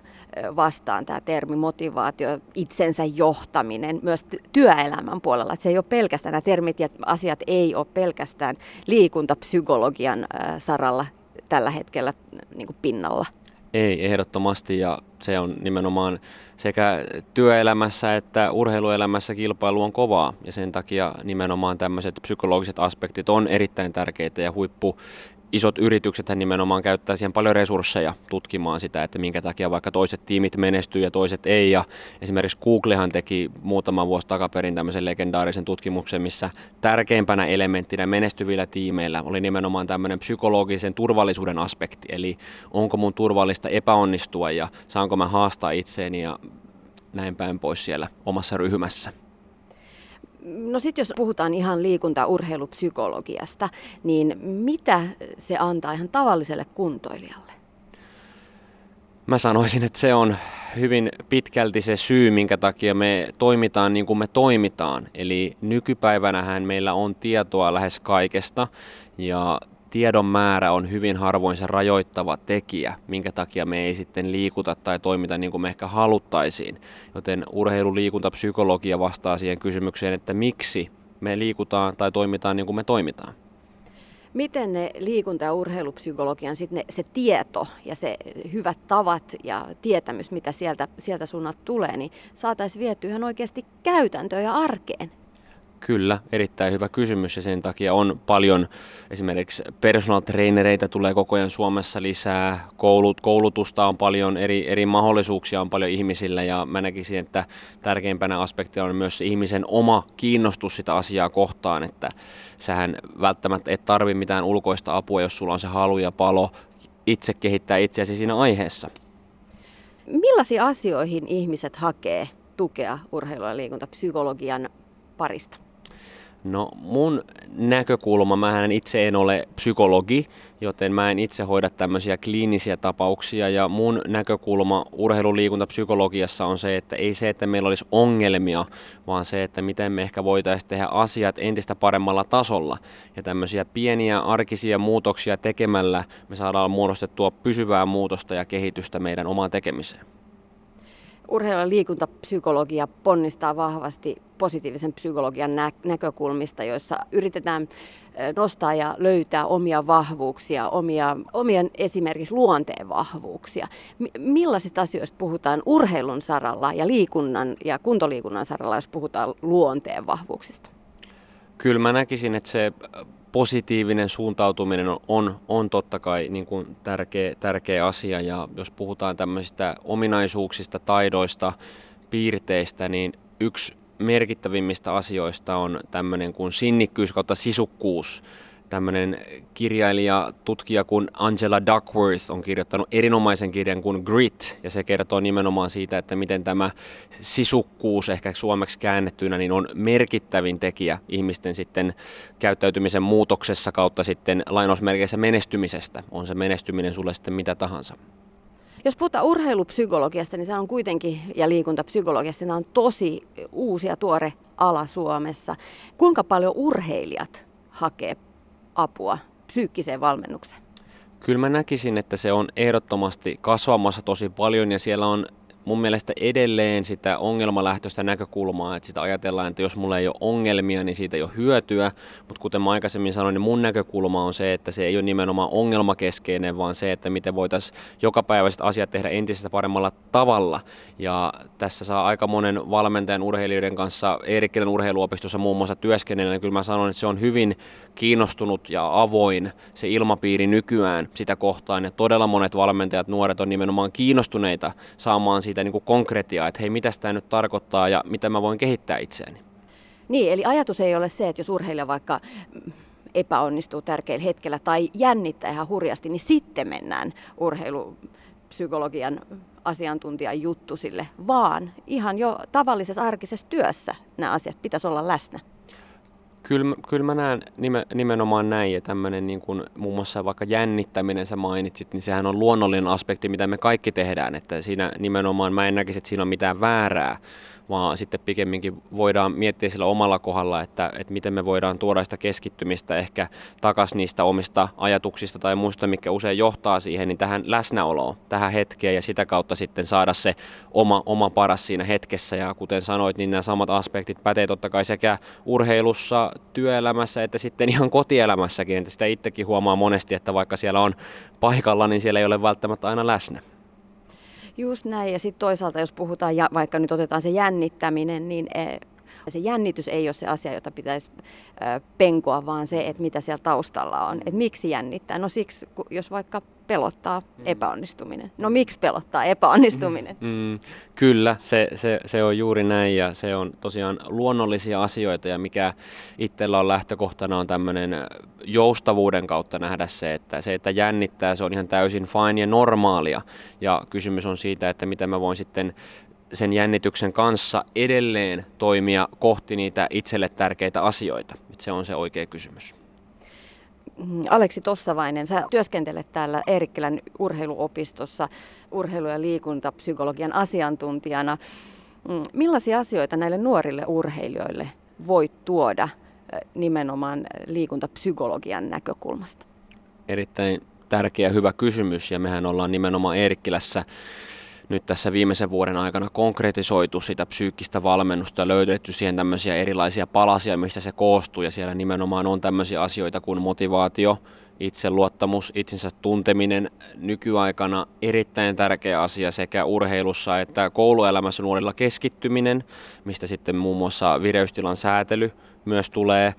vastaan tämä termi motivaatio, itsensä johtaminen myös työelämän puolella. Että se ei ole pelkästään, nämä termit ja asiat ei ole pelkästään liikuntapsykologian saralla tällä hetkellä niin kuin pinnalla. Ei, ehdottomasti ja se on nimenomaan sekä työelämässä että urheiluelämässä kilpailu on kovaa ja sen takia nimenomaan tämmöiset psykologiset aspektit on erittäin tärkeitä ja huippu isot yritykset nimenomaan käyttää siihen paljon resursseja tutkimaan sitä, että minkä takia vaikka toiset tiimit menestyy ja toiset ei. Ja esimerkiksi Googlehan teki muutama vuosi takaperin tämmöisen legendaarisen tutkimuksen, missä tärkeimpänä elementtinä menestyvillä tiimeillä oli nimenomaan tämmöinen psykologisen turvallisuuden aspekti. Eli onko mun turvallista epäonnistua ja saanko mä haastaa itseeni ja näin päin pois siellä omassa ryhmässä. No sitten jos puhutaan ihan liikunta-urheilupsykologiasta, niin mitä se antaa ihan tavalliselle kuntoilijalle? Mä sanoisin, että se on hyvin pitkälti se syy, minkä takia me toimitaan niin kuin me toimitaan. Eli nykypäivänähän meillä on tietoa lähes kaikesta ja tiedon määrä on hyvin harvoin se rajoittava tekijä, minkä takia me ei sitten liikuta tai toimita niin kuin me ehkä haluttaisiin. Joten urheiluliikuntapsykologia vastaa siihen kysymykseen, että miksi me liikutaan tai toimitaan niin kuin me toimitaan. Miten ne liikunta- ja urheilupsykologian sit ne, se tieto ja se hyvät tavat ja tietämys, mitä sieltä, sieltä suunnat tulee, niin saataisiin vietyä ihan oikeasti käytäntöön ja arkeen? Kyllä, erittäin hyvä kysymys ja sen takia on paljon esimerkiksi personal trainereita tulee koko ajan Suomessa lisää, koulut, koulutusta on paljon, eri, eri mahdollisuuksia on paljon ihmisillä ja mä näkisin, että tärkeimpänä aspektina on myös ihmisen oma kiinnostus sitä asiaa kohtaan, että sähän välttämättä et tarvi mitään ulkoista apua, jos sulla on se halu ja palo itse kehittää itseäsi siinä aiheessa. Millaisiin asioihin ihmiset hakee tukea urheilu- ja liikuntapsykologian parista? No mun näkökulma, mä itse en ole psykologi, joten mä en itse hoida tämmöisiä kliinisiä tapauksia ja mun näkökulma urheiluliikuntapsykologiassa on se, että ei se, että meillä olisi ongelmia, vaan se, että miten me ehkä voitaisiin tehdä asiat entistä paremmalla tasolla. Ja tämmöisiä pieniä arkisia muutoksia tekemällä me saadaan muodostettua pysyvää muutosta ja kehitystä meidän omaan tekemiseen. Urheilu- ja liikuntapsykologia ponnistaa vahvasti positiivisen psykologian nä- näkökulmista, joissa yritetään nostaa ja löytää omia vahvuuksia, omia, omien esimerkiksi luonteen vahvuuksia. M- millaisista asioista puhutaan urheilun saralla ja liikunnan ja kuntoliikunnan saralla, jos puhutaan luonteen vahvuuksista? Kyllä mä näkisin, että se positiivinen suuntautuminen on, on, on totta kai niin kuin tärkeä, tärkeä asia. Ja jos puhutaan tämmöisistä ominaisuuksista, taidoista, piirteistä, niin yksi merkittävimmistä asioista on tämmöinen kuin sinnikkyys kautta sisukkuus tämmöinen kirjailija, tutkija kuin Angela Duckworth on kirjoittanut erinomaisen kirjan kuin Grit, ja se kertoo nimenomaan siitä, että miten tämä sisukkuus ehkä suomeksi käännettynä niin on merkittävin tekijä ihmisten sitten käyttäytymisen muutoksessa kautta sitten lainausmerkeissä menestymisestä. On se menestyminen sulle sitten mitä tahansa. Jos puhutaan urheilupsykologiasta, niin se on kuitenkin, ja liikuntapsykologiasta, niin on tosi uusi ja tuore ala Suomessa. Kuinka paljon urheilijat hakee apua psyykkiseen valmennukseen? Kyllä mä näkisin, että se on ehdottomasti kasvamassa tosi paljon ja siellä on mun mielestä edelleen sitä ongelmalähtöistä näkökulmaa, että sitä ajatellaan, että jos mulla ei ole ongelmia, niin siitä ei ole hyötyä, mutta kuten mä aikaisemmin sanoin, niin mun näkökulma on se, että se ei ole nimenomaan ongelmakeskeinen, vaan se, että miten voitaisiin jokapäiväiset asiat tehdä entistä paremmalla tavalla. Ja tässä saa aika monen valmentajan urheilijoiden kanssa Eerikkinen urheiluopistossa muun muassa työskennellä, niin kyllä mä sanon, että se on hyvin kiinnostunut ja avoin se ilmapiiri nykyään sitä kohtaan, ja todella monet valmentajat, nuoret on nimenomaan kiinnostuneita saamaan siitä niin kuin konkretiaa, että hei, mitä tämä nyt tarkoittaa ja mitä mä voin kehittää itseäni. Niin, eli ajatus ei ole se, että jos urheilija vaikka epäonnistuu tärkeillä hetkellä tai jännittää ihan hurjasti, niin sitten mennään urheilupsykologian asiantuntijan juttu sille, vaan ihan jo tavallisessa arkisessa työssä nämä asiat pitäisi olla läsnä. Kyllä, kyllä mä näen nimenomaan näin ja tämmöinen niin kuin muun muassa vaikka jännittäminen sä mainitsit, niin sehän on luonnollinen aspekti, mitä me kaikki tehdään, että siinä nimenomaan mä en näkisi, että siinä on mitään väärää, vaan sitten pikemminkin voidaan miettiä sillä omalla kohdalla, että, että miten me voidaan tuoda sitä keskittymistä ehkä takaisin niistä omista ajatuksista tai muista, mikä usein johtaa siihen, niin tähän läsnäoloon, tähän hetkeen ja sitä kautta sitten saada se oma, oma paras siinä hetkessä. Ja kuten sanoit, niin nämä samat aspektit pätee totta kai sekä urheilussa, työelämässä että sitten ihan kotielämässäkin. Että sitä itsekin huomaa monesti, että vaikka siellä on paikalla, niin siellä ei ole välttämättä aina läsnä. Just näin, ja sitten toisaalta jos puhutaan, ja vaikka nyt otetaan se jännittäminen, niin e, se jännitys ei ole se asia, jota pitäisi penkoa, vaan se, että mitä siellä taustalla on. Että miksi jännittää? No siksi, jos vaikka pelottaa mm. epäonnistuminen. No miksi pelottaa epäonnistuminen? Mm, mm, kyllä, se, se, se on juuri näin ja se on tosiaan luonnollisia asioita ja mikä itsellä on lähtökohtana on tämmöinen joustavuuden kautta nähdä se, että se, että jännittää, se on ihan täysin fine ja normaalia ja kysymys on siitä, että miten mä voin sitten sen jännityksen kanssa edelleen toimia kohti niitä itselle tärkeitä asioita. Se on se oikea kysymys. Mm, Aleksi Tossavainen, sä työskentelet täällä Eerikkilän urheiluopistossa urheilu- ja liikuntapsykologian asiantuntijana. Mm, millaisia asioita näille nuorille urheilijoille voit tuoda nimenomaan liikuntapsykologian näkökulmasta? Erittäin tärkeä hyvä kysymys ja mehän ollaan nimenomaan Eerikkilässä nyt tässä viimeisen vuoden aikana konkretisoitu sitä psyykkistä valmennusta ja löydetty siihen tämmöisiä erilaisia palasia, mistä se koostuu ja siellä nimenomaan on tämmöisiä asioita kuin motivaatio, itseluottamus, itsensä tunteminen. Nykyaikana erittäin tärkeä asia sekä urheilussa että kouluelämässä nuorilla keskittyminen, mistä sitten muun muassa vireystilan säätely myös tulee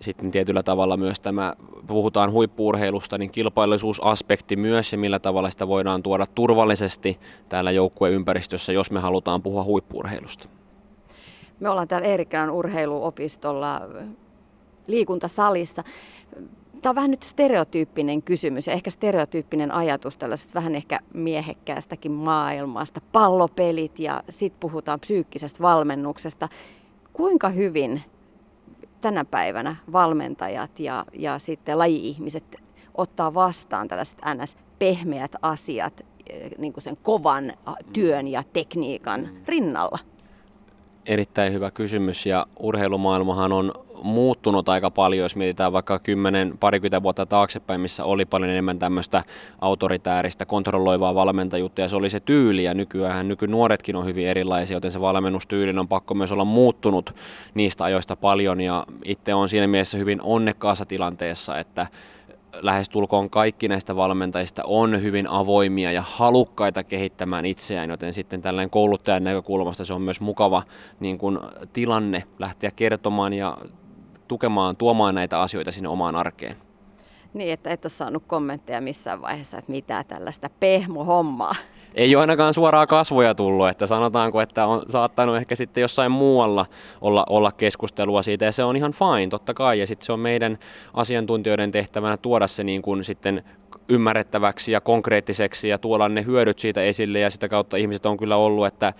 sitten tietyllä tavalla myös tämä, puhutaan huippuurheilusta, niin kilpailullisuusaspekti myös ja millä tavalla sitä voidaan tuoda turvallisesti täällä joukkueympäristössä, jos me halutaan puhua huippuurheilusta. Me ollaan täällä Eerikkälän urheiluopistolla liikuntasalissa. Tämä on vähän nyt stereotyyppinen kysymys ja ehkä stereotyyppinen ajatus tällaisesta vähän ehkä miehekkäästäkin maailmasta. Pallopelit ja sitten puhutaan psyykkisestä valmennuksesta. Kuinka hyvin tänä päivänä valmentajat ja, ja sitten laji-ihmiset ottaa vastaan tällaiset ns. pehmeät asiat eh, niin kuin sen kovan työn ja tekniikan mm. rinnalla? Erittäin hyvä kysymys ja urheilumaailmahan on muuttunut aika paljon, jos mietitään vaikka 10 parikymmentä vuotta taaksepäin, missä oli paljon enemmän tämmöistä autoritääristä, kontrolloivaa valmentajuutta, ja se oli se tyyli, ja nykyään nykynuoretkin on hyvin erilaisia, joten se valmennustyylin on pakko myös olla muuttunut niistä ajoista paljon, ja itse on siinä mielessä hyvin onnekkaassa tilanteessa, että lähestulkoon kaikki näistä valmentajista on hyvin avoimia ja halukkaita kehittämään itseään, joten sitten tällainen kouluttajan näkökulmasta se on myös mukava niin kuin, tilanne lähteä kertomaan ja tukemaan, tuomaan näitä asioita sinne omaan arkeen. Niin, että et ole saanut kommentteja missään vaiheessa, että mitä tällaista pehmo-hommaa. Ei ole ainakaan suoraa kasvoja tullut, että sanotaanko, että on saattanut ehkä sitten jossain muualla olla, olla keskustelua siitä, ja se on ihan fine, totta kai, ja sitten se on meidän asiantuntijoiden tehtävänä tuoda se niin kuin sitten ymmärrettäväksi ja konkreettiseksi ja tuoda ne hyödyt siitä esille, ja sitä kautta ihmiset on kyllä ollut, että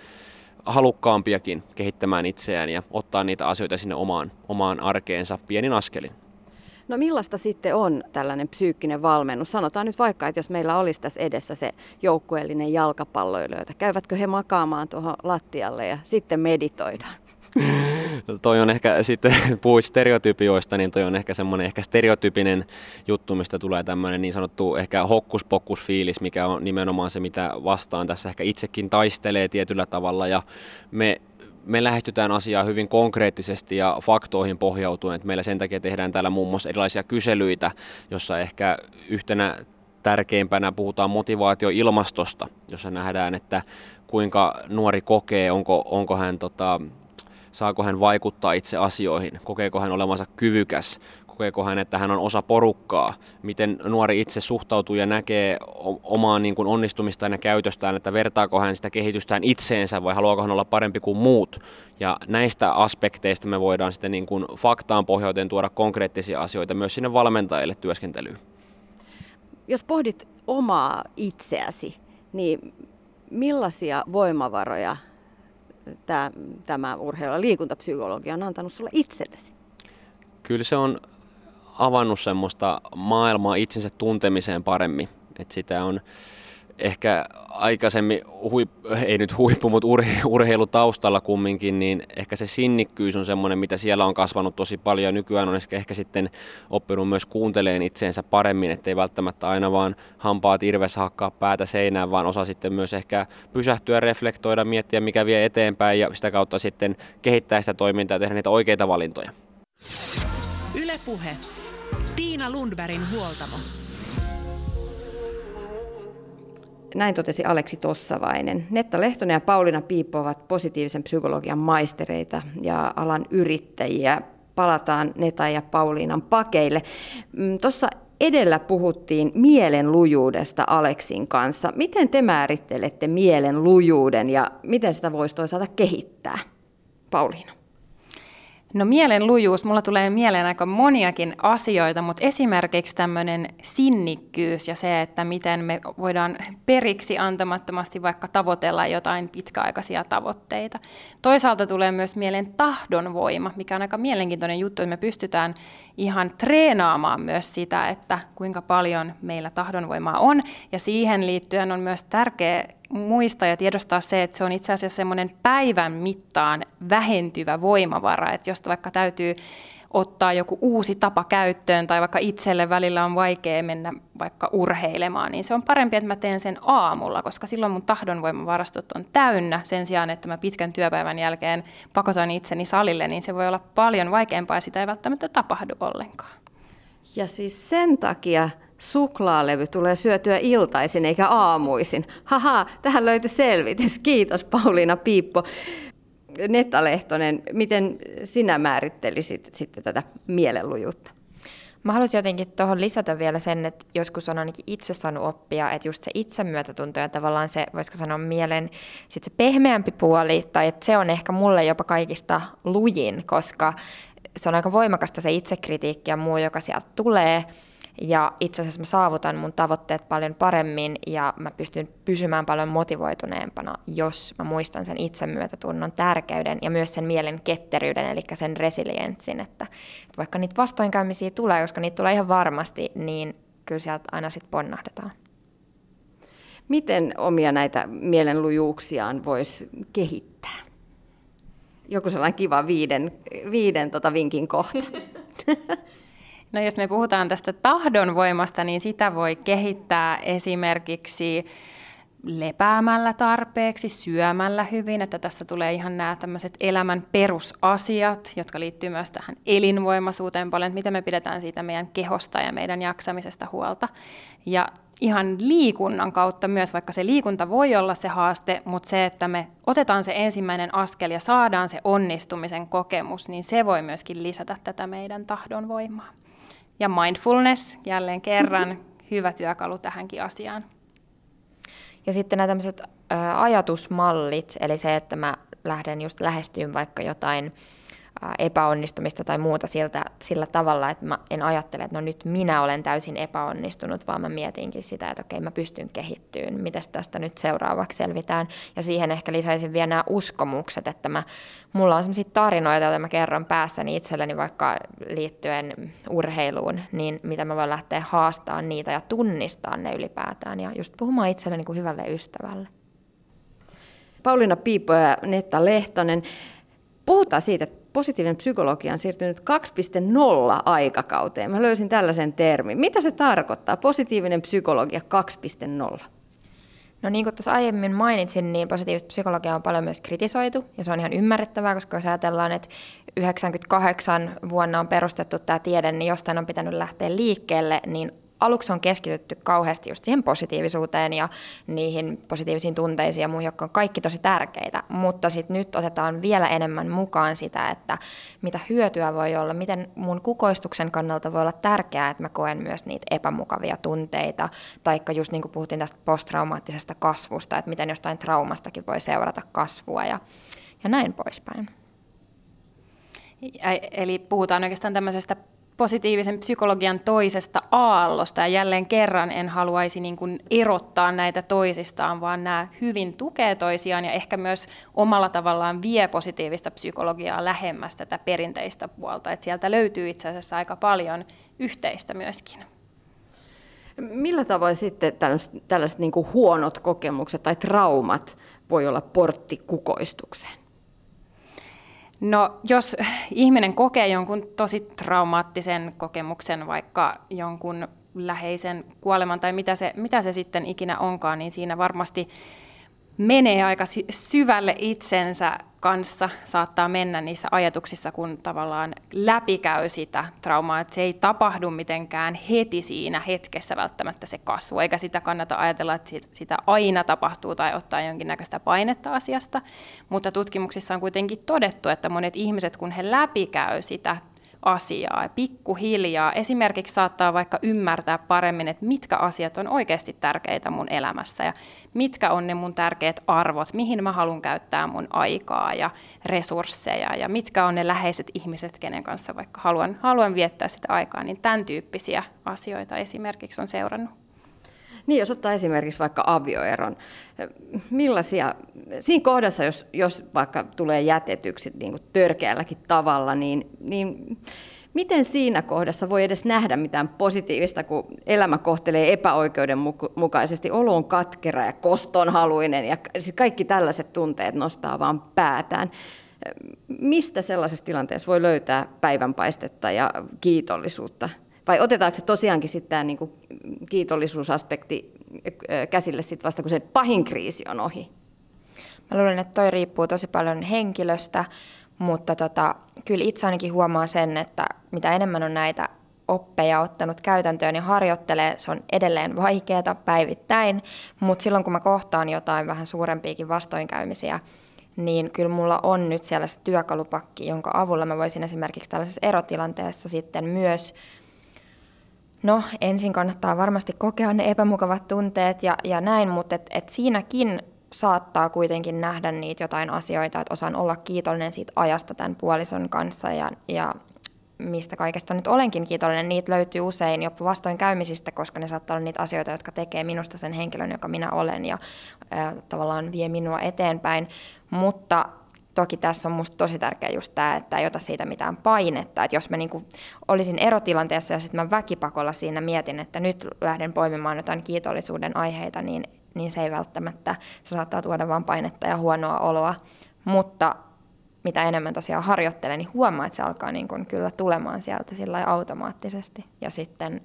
halukkaampiakin kehittämään itseään ja ottaa niitä asioita sinne omaan, omaan arkeensa pienin askelin. No millaista sitten on tällainen psyykkinen valmennus? Sanotaan nyt vaikka, että jos meillä olisi tässä edessä se joukkueellinen jalkapalloilijoita, käyvätkö he makaamaan tuohon lattialle ja sitten meditoidaan? [laughs] toi on ehkä sitten, [laughs] puhuit stereotypioista, niin toi on ehkä semmoinen ehkä stereotypinen juttu, mistä tulee tämmöinen niin sanottu ehkä hokkus fiilis, mikä on nimenomaan se, mitä vastaan tässä ehkä itsekin taistelee tietyllä tavalla ja me me lähestytään asiaa hyvin konkreettisesti ja faktoihin pohjautuen. Että meillä sen takia tehdään täällä muun muassa erilaisia kyselyitä, jossa ehkä yhtenä tärkeimpänä puhutaan motivaatioilmastosta, jossa nähdään, että kuinka nuori kokee, onko, onko hän tota, saako hän vaikuttaa itse asioihin, kokeeko hän olevansa kyvykäs, kokeeko hän, että hän on osa porukkaa, miten nuori itse suhtautuu ja näkee omaan niin kuin onnistumistaan ja käytöstään, että vertaako hän sitä kehitystään itseensä vai haluaako hän olla parempi kuin muut. Ja näistä aspekteista me voidaan sitten niin kuin faktaan pohjauten tuoda konkreettisia asioita myös sinne valmentajille työskentelyyn. Jos pohdit omaa itseäsi, niin millaisia voimavaroja tämä, tämä urheilu- ja liikuntapsykologia on antanut sulle itsellesi? Kyllä se on avannut semmoista maailmaa itsensä tuntemiseen paremmin. Et sitä on ehkä aikaisemmin, huip, ei nyt huippu, mutta urhe, urheilutaustalla kumminkin, niin ehkä se sinnikkyys on semmoinen, mitä siellä on kasvanut tosi paljon. Nykyään on ehkä, ehkä sitten oppinut myös kuunteleen itseensä paremmin, ettei välttämättä aina vaan hampaat irvessä hakkaa päätä seinään, vaan osa sitten myös ehkä pysähtyä, reflektoida, miettiä mikä vie eteenpäin ja sitä kautta sitten kehittää sitä toimintaa ja tehdä niitä oikeita valintoja. Ylepuhe. Tiina Lundbergin huoltamo. Näin totesi Aleksi Tossavainen. Netta Lehtonen ja Pauliina Piippo ovat positiivisen psykologian maistereita ja alan yrittäjiä. Palataan Neta ja Pauliinan pakeille. Mm, Tuossa edellä puhuttiin mielen lujuudesta Aleksin kanssa. Miten te määrittelette mielen lujuuden ja miten sitä voisi toisaalta kehittää? Pauliina. No mielen lujuus, mulla tulee mieleen aika moniakin asioita, mutta esimerkiksi tämmöinen sinnikkyys ja se, että miten me voidaan periksi antamattomasti vaikka tavoitella jotain pitkäaikaisia tavoitteita. Toisaalta tulee myös mieleen tahdonvoima, mikä on aika mielenkiintoinen juttu, että me pystytään ihan treenaamaan myös sitä, että kuinka paljon meillä tahdonvoimaa on. Ja siihen liittyen on myös tärkeää muistaa ja tiedostaa se, että se on itse asiassa semmoinen päivän mittaan vähentyvä voimavara, että jos vaikka täytyy ottaa joku uusi tapa käyttöön tai vaikka itselle välillä on vaikea mennä vaikka urheilemaan, niin se on parempi, että mä teen sen aamulla, koska silloin mun tahdonvoimavarastot on täynnä sen sijaan, että mä pitkän työpäivän jälkeen pakotan itseni salille, niin se voi olla paljon vaikeampaa ja sitä ei välttämättä tapahdu ollenkaan. Ja siis sen takia suklaalevy tulee syötyä iltaisin eikä aamuisin. Haha, tähän löytyi selvitys. Kiitos Pauliina Piippo. Netta Lehtonen, miten sinä määrittelisit sitten tätä mielenlujuutta? Mä haluaisin jotenkin tuohon lisätä vielä sen, että joskus on ainakin itse saanut oppia, että just se itsemyötätunto ja tavallaan se, voisiko sanoa mielen, sit se pehmeämpi puoli, tai että se on ehkä mulle jopa kaikista lujin, koska se on aika voimakasta se itsekritiikki ja muu, joka sieltä tulee, ja itse asiassa mä saavutan mun tavoitteet paljon paremmin ja mä pystyn pysymään paljon motivoituneempana, jos mä muistan sen itsemyötätunnon tärkeyden ja myös sen mielen ketteryyden, eli sen resilienssin, että, että vaikka niitä vastoinkäymisiä tulee, koska niitä tulee ihan varmasti, niin kyllä sieltä aina sitten ponnahdetaan. Miten omia näitä mielenlujuuksiaan voisi kehittää? Joku sellainen kiva viiden, viiden tota vinkin kohta. [laughs] No jos me puhutaan tästä tahdonvoimasta, niin sitä voi kehittää esimerkiksi lepäämällä tarpeeksi, syömällä hyvin, että tässä tulee ihan nämä tämmöiset elämän perusasiat, jotka liittyy myös tähän elinvoimaisuuteen paljon, että miten me pidetään siitä meidän kehosta ja meidän jaksamisesta huolta. Ja ihan liikunnan kautta myös, vaikka se liikunta voi olla se haaste, mutta se, että me otetaan se ensimmäinen askel ja saadaan se onnistumisen kokemus, niin se voi myöskin lisätä tätä meidän tahdonvoimaa. Ja mindfulness, jälleen kerran, hyvä työkalu tähänkin asiaan. Ja sitten nämä tämmöiset ajatusmallit, eli se, että mä lähden just lähestyyn vaikka jotain epäonnistumista tai muuta siltä, sillä tavalla, että mä en ajattele, että no nyt minä olen täysin epäonnistunut, vaan mä mietinkin sitä, että okei mä pystyn kehittyyn, miten tästä nyt seuraavaksi selvitään. Ja siihen ehkä lisäisin vielä nämä uskomukset, että mä, mulla on sellaisia tarinoita, joita mä kerron päässäni itselleni vaikka liittyen urheiluun, niin mitä mä voin lähteä haastamaan niitä ja tunnistaa ne ylipäätään ja just puhumaan itselleni kuin hyvälle ystävälle. Pauliina Piipo ja Netta Lehtonen, Puhutaan siitä, että positiivinen psykologia on siirtynyt 2.0 aikakauteen. Mä löysin tällaisen termin. Mitä se tarkoittaa, positiivinen psykologia 2.0? No niin kuin tuossa aiemmin mainitsin, niin positiivista psykologiaa on paljon myös kritisoitu, ja se on ihan ymmärrettävää, koska jos ajatellaan, että 98 vuonna on perustettu tämä tiede, niin jostain on pitänyt lähteä liikkeelle, niin aluksi on keskitytty kauheasti just siihen positiivisuuteen ja niihin positiivisiin tunteisiin ja muihin, jotka on kaikki tosi tärkeitä, mutta sitten nyt otetaan vielä enemmän mukaan sitä, että mitä hyötyä voi olla, miten mun kukoistuksen kannalta voi olla tärkeää, että mä koen myös niitä epämukavia tunteita, taikka just niin kuin puhuttiin tästä posttraumaattisesta kasvusta, että miten jostain traumastakin voi seurata kasvua ja, ja näin poispäin. Eli puhutaan oikeastaan tämmöisestä positiivisen psykologian toisesta aallosta ja jälleen kerran en haluaisi niin kuin erottaa näitä toisistaan, vaan nämä hyvin tukee toisiaan ja ehkä myös omalla tavallaan vie positiivista psykologiaa lähemmäs tätä perinteistä puolta. että sieltä löytyy itse asiassa aika paljon yhteistä myöskin. Millä tavoin sitten tällaiset, tällaiset niin kuin huonot kokemukset tai traumat voi olla portti kukoistukseen? No jos ihminen kokee jonkun tosi traumaattisen kokemuksen, vaikka jonkun läheisen kuoleman tai mitä se, mitä se sitten ikinä onkaan, niin siinä varmasti menee aika syvälle itsensä kanssa, saattaa mennä niissä ajatuksissa, kun tavallaan läpikäy sitä traumaa, että se ei tapahdu mitenkään heti siinä hetkessä välttämättä se kasvu, eikä sitä kannata ajatella, että sitä aina tapahtuu tai ottaa jonkinnäköistä painetta asiasta, mutta tutkimuksissa on kuitenkin todettu, että monet ihmiset, kun he läpikäy sitä asiaa. Pikkuhiljaa esimerkiksi saattaa vaikka ymmärtää paremmin, että mitkä asiat on oikeasti tärkeitä mun elämässä ja mitkä on ne mun tärkeät arvot, mihin mä haluan käyttää mun aikaa ja resursseja ja mitkä on ne läheiset ihmiset, kenen kanssa vaikka haluan, haluan viettää sitä aikaa, niin tämän tyyppisiä asioita esimerkiksi on seurannut. Niin, jos ottaa esimerkiksi vaikka avioeron, millaisia, siinä kohdassa, jos, jos vaikka tulee jätetyksi niin kuin törkeälläkin tavalla, niin, niin miten siinä kohdassa voi edes nähdä mitään positiivista, kun elämä kohtelee epäoikeudenmukaisesti, olo on katkera ja kostonhaluinen ja siis kaikki tällaiset tunteet nostaa vaan päätään. Mistä sellaisessa tilanteessa voi löytää päivänpaistetta ja kiitollisuutta? Vai otetaanko se tosiaankin sitten tämä niin kiitollisuusaspekti käsille sit vasta, kun se pahin kriisi on ohi? Mä luulen, että toi riippuu tosi paljon henkilöstä, mutta tota, kyllä itse ainakin huomaa sen, että mitä enemmän on näitä oppeja ottanut käytäntöön ja harjoittelee, se on edelleen vaikeaa päivittäin, mutta silloin kun mä kohtaan jotain vähän suurempiakin vastoinkäymisiä, niin kyllä mulla on nyt siellä se työkalupakki, jonka avulla mä voisin esimerkiksi tällaisessa erotilanteessa sitten myös No ensin kannattaa varmasti kokea ne epämukavat tunteet ja, ja näin, mutta et, et siinäkin saattaa kuitenkin nähdä niitä jotain asioita, että osaan olla kiitollinen siitä ajasta tämän puolison kanssa ja, ja mistä kaikesta nyt olenkin kiitollinen, niitä löytyy usein jopa vastoinkäymisistä, koska ne saattaa olla niitä asioita, jotka tekee minusta sen henkilön, joka minä olen ja ää, tavallaan vie minua eteenpäin. Mutta toki tässä on minusta tosi tärkeä just tämä, että ei ota siitä mitään painetta. Että jos mä niinku olisin erotilanteessa ja sitten mä väkipakolla siinä mietin, että nyt lähden poimimaan jotain kiitollisuuden aiheita, niin, niin se ei välttämättä, se saattaa tuoda vain painetta ja huonoa oloa. Mutta mitä enemmän tosiaan harjoittelen, niin huomaa, että se alkaa niin kyllä tulemaan sieltä sillä automaattisesti. Ja sitten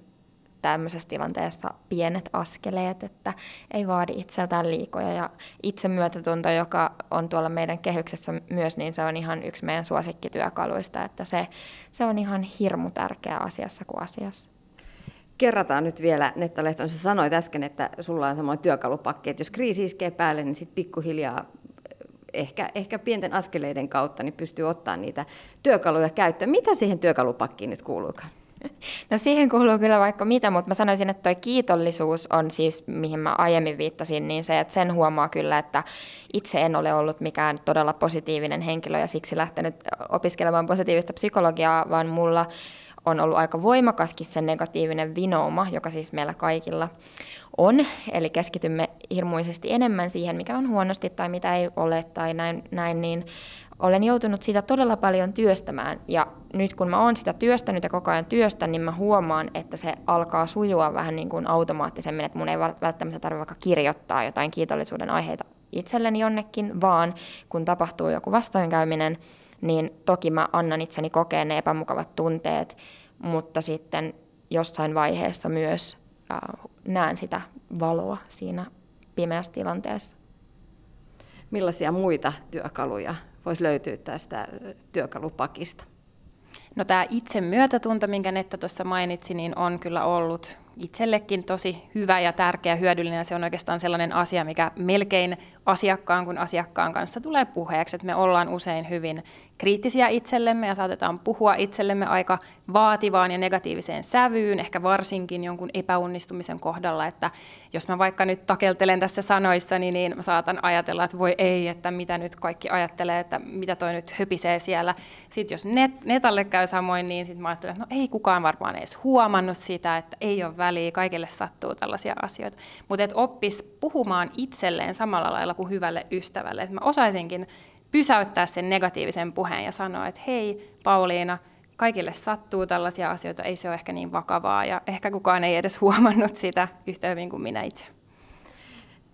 tämmöisessä tilanteessa pienet askeleet, että ei vaadi itseltään liikoja. Ja itsemyötätunto, joka on tuolla meidän kehyksessä myös, niin se on ihan yksi meidän suosikkityökaluista, että se, se on ihan hirmu tärkeä asiassa kuin asiassa. Kerrataan nyt vielä, Netta Lehtonen, sä sanoit äsken, että sulla on samoin työkalupakki, että jos kriisi iskee päälle, niin sitten pikkuhiljaa ehkä, ehkä pienten askeleiden kautta niin pystyy ottaa niitä työkaluja käyttöön. Mitä siihen työkalupakkiin nyt kuuluukaan? [laughs] No siihen kuuluu kyllä vaikka mitä, mutta mä sanoisin, että toi kiitollisuus on siis, mihin mä aiemmin viittasin, niin se, että sen huomaa kyllä, että itse en ole ollut mikään todella positiivinen henkilö ja siksi lähtenyt opiskelemaan positiivista psykologiaa, vaan mulla on ollut aika voimakaskin se negatiivinen vinouma, joka siis meillä kaikilla on. Eli keskitymme hirmuisesti enemmän siihen, mikä on huonosti tai mitä ei ole tai näin, näin niin olen joutunut sitä todella paljon työstämään ja nyt kun mä oon sitä työstänyt ja koko ajan työstän, niin mä huomaan, että se alkaa sujua vähän niin kuin automaattisemmin, että mun ei välttämättä tarvitse vaikka kirjoittaa jotain kiitollisuuden aiheita itselleni jonnekin, vaan kun tapahtuu joku vastoinkäyminen, niin toki mä annan itseni kokea ne epämukavat tunteet, mutta sitten jossain vaiheessa myös äh, näen sitä valoa siinä pimeässä tilanteessa. Millaisia muita työkaluja voisi löytyä tästä työkalupakista? No tämä itse myötätunto, minkä Netta tuossa mainitsi, niin on kyllä ollut itsellekin tosi hyvä ja tärkeä, hyödyllinen. Se on oikeastaan sellainen asia, mikä melkein asiakkaan kuin asiakkaan kanssa tulee puheeksi. Että me ollaan usein hyvin kriittisiä itsellemme ja saatetaan puhua itsellemme aika vaativaan ja negatiiviseen sävyyn, ehkä varsinkin jonkun epäonnistumisen kohdalla, että jos mä vaikka nyt takeltelen tässä sanoissani, niin mä saatan ajatella, että voi ei, että mitä nyt kaikki ajattelee, että mitä toi nyt höpisee siellä. Sitten jos net, netalle käy samoin, niin sitten mä ajattelen, että no ei kukaan varmaan edes huomannut sitä, että ei ole väliä, kaikille sattuu tällaisia asioita. Mutta että oppis puhumaan itselleen samalla lailla kuin hyvälle ystävälle, että mä osaisinkin pysäyttää sen negatiivisen puheen ja sanoa, että hei Pauliina, kaikille sattuu tällaisia asioita, ei se ole ehkä niin vakavaa ja ehkä kukaan ei edes huomannut sitä yhtä hyvin kuin minä itse.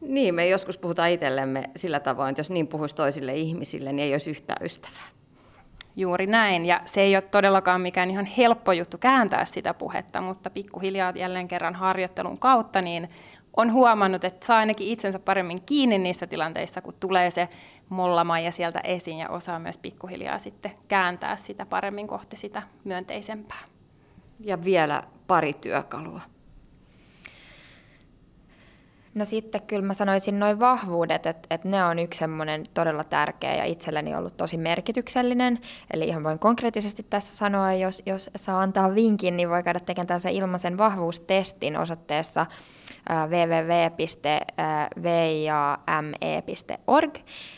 Niin, me joskus puhutaan itsellemme sillä tavoin, että jos niin puhuisi toisille ihmisille, niin ei olisi yhtään ystävää. Juuri näin, ja se ei ole todellakaan mikään ihan helppo juttu kääntää sitä puhetta, mutta pikkuhiljaa jälleen kerran harjoittelun kautta niin on huomannut, että saa ainakin itsensä paremmin kiinni niissä tilanteissa, kun tulee se mollamaija sieltä esiin ja osaa myös pikkuhiljaa sitten kääntää sitä paremmin kohti sitä myönteisempää. Ja vielä pari työkalua. No sitten kyllä mä sanoisin noin vahvuudet, että, että ne on yksi semmoinen todella tärkeä ja itselleni ollut tosi merkityksellinen. Eli ihan voin konkreettisesti tässä sanoa, jos, jos saa antaa vinkin, niin voi käydä tekemään tällaisen ilmaisen vahvuustestin osoitteessa www.vijame.org.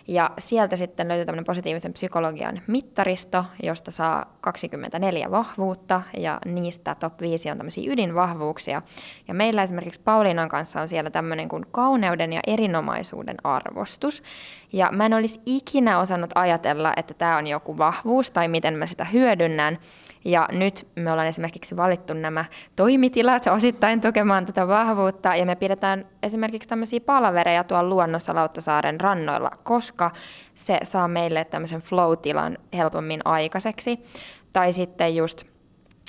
Ja sieltä sitten löytyy tämmöinen positiivisen psykologian mittaristo, josta saa 24 vahvuutta ja niistä top 5 on tämmöisiä ydinvahvuuksia. Ja meillä esimerkiksi Pauliinan kanssa on siellä tämmöinen kuin kauneuden ja erinomaisuuden arvostus. Ja mä en olisi ikinä osannut ajatella, että tämä on joku vahvuus tai miten mä sitä hyödynnän. Ja nyt me ollaan esimerkiksi valittu nämä toimitilat osittain tukemaan tätä vahvuutta, ja me pidetään esimerkiksi tämmöisiä palavereja tuolla luonnossa Lauttasaaren rannoilla, koska se saa meille tämmöisen flow-tilan helpommin aikaiseksi. Tai sitten just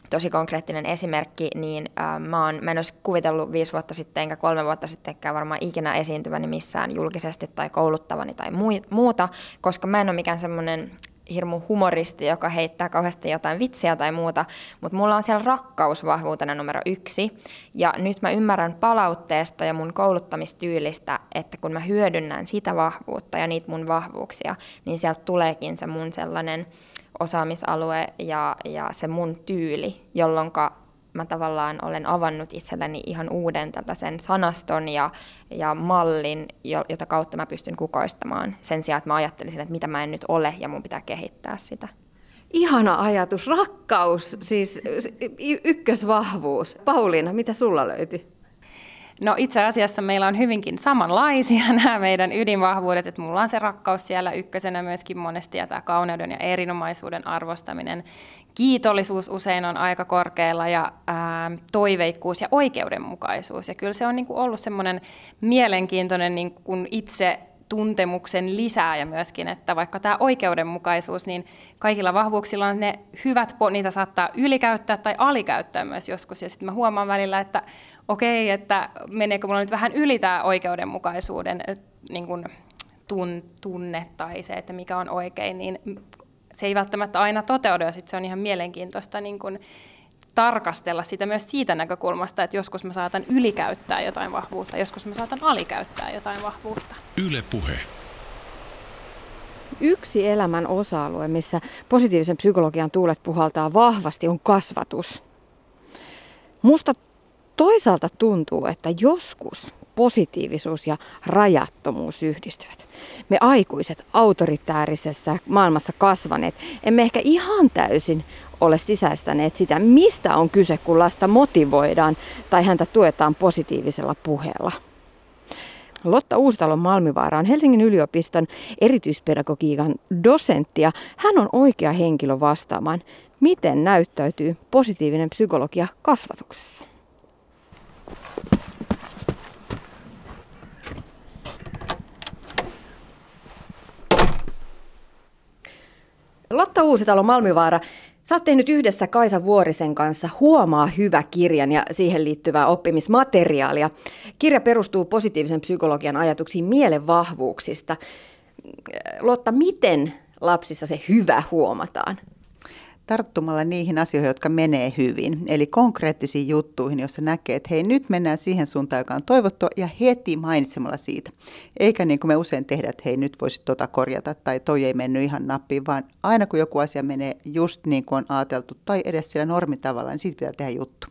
tosi konkreettinen esimerkki, niin äh, mä, oon, mä en olisi kuvitellut viisi vuotta sitten enkä kolme vuotta sittenkään varmaan ikinä esiintyväni missään julkisesti tai kouluttavani tai muuta, koska mä en ole mikään semmoinen hirmu humoristi, joka heittää kauheasti jotain vitsiä tai muuta, mutta mulla on siellä rakkaus vahvuutena numero yksi. Ja nyt mä ymmärrän palautteesta ja mun kouluttamistyylistä, että kun mä hyödynnän sitä vahvuutta ja niitä mun vahvuuksia, niin sieltä tuleekin se mun sellainen osaamisalue ja, ja se mun tyyli, jolloin mä tavallaan olen avannut itselleni ihan uuden tällaisen sanaston ja, ja mallin, jota kautta mä pystyn kukoistamaan sen sijaan, että mä ajattelisin, että mitä mä en nyt ole ja mun pitää kehittää sitä. Ihana ajatus, rakkaus, siis ykkösvahvuus. Pauliina, mitä sulla löytyi? No itse asiassa meillä on hyvinkin samanlaisia [laughs] nämä meidän ydinvahvuudet, että mulla on se rakkaus siellä ykkösenä myöskin monesti ja tämä kauneuden ja erinomaisuuden arvostaminen. Kiitollisuus usein on aika korkealla ja ää, toiveikkuus ja oikeudenmukaisuus. Ja kyllä se on niin kuin ollut semmoinen mielenkiintoinen niin kuin itse tuntemuksen lisää ja myöskin, että vaikka tämä oikeudenmukaisuus, niin kaikilla vahvuuksilla on ne hyvät, niitä saattaa ylikäyttää tai alikäyttää myös joskus. Ja sitten mä huomaan välillä, että okei, että meneekö mulla nyt vähän yli tämä oikeudenmukaisuuden niin kuin tunne tai se, että mikä on oikein, niin se ei välttämättä aina toteudu ja sitten se on ihan mielenkiintoista niin kuin tarkastella sitä myös siitä näkökulmasta, että joskus mä saatan ylikäyttää jotain vahvuutta, joskus mä saatan alikäyttää jotain vahvuutta. Yle puhe. Yksi elämän osa-alue, missä positiivisen psykologian tuulet puhaltaa vahvasti, on kasvatus. Musta toisaalta tuntuu, että joskus positiivisuus ja rajattomuus yhdistyvät. Me aikuiset autoritäärisessä maailmassa kasvaneet emme ehkä ihan täysin ole sisäistäneet sitä, mistä on kyse, kun lasta motivoidaan tai häntä tuetaan positiivisella puheella. Lotta Uusitalon Malmivaara on Helsingin yliopiston erityispedagogiikan dosentti ja hän on oikea henkilö vastaamaan, miten näyttäytyy positiivinen psykologia kasvatuksessa. Lotta Uusitalo Malmivaara, Sä oot tehnyt yhdessä Kaisa Vuorisen kanssa Huomaa hyvä kirjan ja siihen liittyvää oppimismateriaalia. Kirja perustuu positiivisen psykologian ajatuksiin mielen vahvuuksista. Lotta, miten lapsissa se hyvä huomataan? Tarttumalla niihin asioihin, jotka menee hyvin. Eli konkreettisiin juttuihin, joissa näkee, että hei nyt mennään siihen suuntaan, joka on toivottu ja heti mainitsemalla siitä. Eikä niin kuin me usein tehdään, että hei nyt voisi tota korjata tai toi ei mennyt ihan nappiin, vaan aina kun joku asia menee just niin kuin on ajateltu tai edes sillä normitavalla, niin siitä pitää tehdä juttu.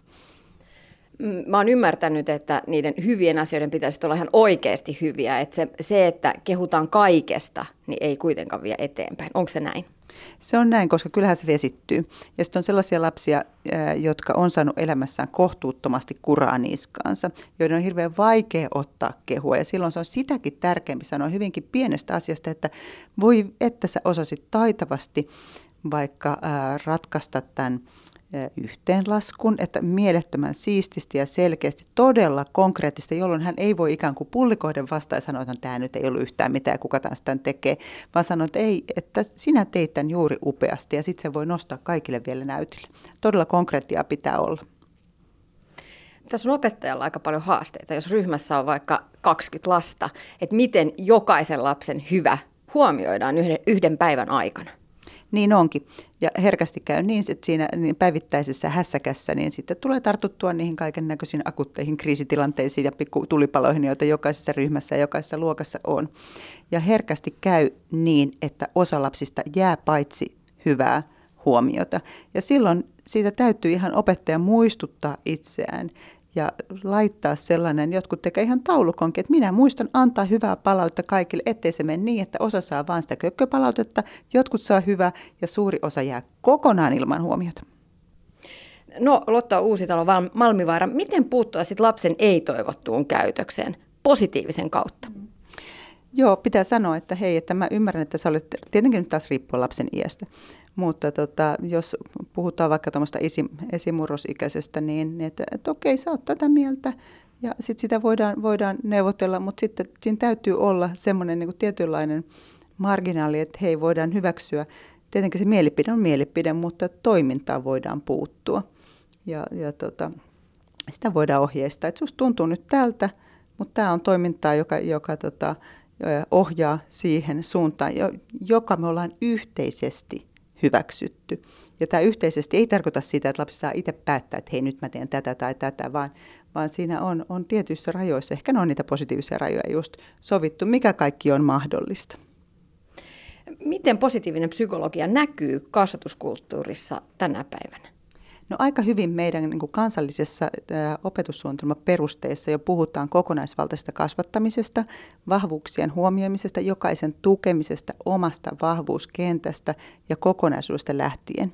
Mm, mä oon ymmärtänyt, että niiden hyvien asioiden pitäisi olla ihan oikeasti hyviä. Että se, se, että kehutaan kaikesta, niin ei kuitenkaan vie eteenpäin. Onko se näin? Se on näin, koska kyllähän se vesittyy. Ja sitten on sellaisia lapsia, jotka on saanut elämässään kohtuuttomasti kuraa niskaansa, joiden on hirveän vaikea ottaa kehua. Ja silloin se on sitäkin tärkeämpi sanoa hyvinkin pienestä asiasta, että voi, että sä osasit taitavasti vaikka ratkaista tämän yhteenlaskun, että mielettömän siististi ja selkeästi, todella konkreettisesti, jolloin hän ei voi ikään kuin pullikoiden vastaan ja sanoa, että no, tämä nyt ei ollut yhtään mitään, kuka taas tämän tekee, vaan sanoa, että ei, että sinä teit tämän juuri upeasti ja sitten se voi nostaa kaikille vielä näytille. Todella konkreettia pitää olla. Tässä on opettajalla aika paljon haasteita, jos ryhmässä on vaikka 20 lasta, että miten jokaisen lapsen hyvä huomioidaan yhden, yhden päivän aikana. Niin onkin. Ja herkästi käy niin, että siinä niin päivittäisessä hässäkässä niin sitten tulee tartuttua niihin kaiken näköisiin akutteihin kriisitilanteisiin ja pikku tulipaloihin, joita jokaisessa ryhmässä ja jokaisessa luokassa on. Ja herkästi käy niin, että osa lapsista jää paitsi hyvää huomiota. Ja silloin siitä täytyy ihan opettaja muistuttaa itseään ja laittaa sellainen, jotkut tekee ihan taulukonkin, että minä muistan antaa hyvää palautetta kaikille, ettei se mene niin, että osa saa vain sitä kökköpalautetta, jotkut saa hyvää ja suuri osa jää kokonaan ilman huomiota. No Lotta Uusitalo Malmivaara, miten puuttua sitten lapsen ei-toivottuun käytökseen positiivisen kautta? Joo, pitää sanoa, että hei, että mä ymmärrän, että sä olet, tietenkin nyt taas riippuu lapsen iästä, mutta tota, jos puhutaan vaikka tuommoista esi, esimurrosikäisestä, niin, niin että, että okei, sä oot tätä mieltä ja sitten sitä voidaan, voidaan neuvotella, mutta sitten siinä täytyy olla semmoinen niin tietynlainen marginaali, että hei, voidaan hyväksyä. Tietenkin se mielipide on mielipide, mutta toimintaan voidaan puuttua. Ja, ja tota, sitä voidaan ohjeistaa, että tuntuu nyt tältä, mutta tämä on toimintaa, joka, joka tota, ohjaa siihen suuntaan, joka me ollaan yhteisesti hyväksytty. Ja tämä yhteisesti ei tarkoita sitä, että lapsi saa itse päättää, että hei nyt mä teen tätä tai tätä, vaan, vaan siinä on, on tietyissä rajoissa, ehkä ne on niitä positiivisia rajoja just sovittu, mikä kaikki on mahdollista. Miten positiivinen psykologia näkyy kasvatuskulttuurissa tänä päivänä? No aika hyvin meidän niin kuin kansallisessa opetussuunnitelmaperusteissa jo puhutaan kokonaisvaltaisesta kasvattamisesta, vahvuuksien huomioimisesta, jokaisen tukemisesta omasta vahvuuskentästä ja kokonaisuudesta lähtien.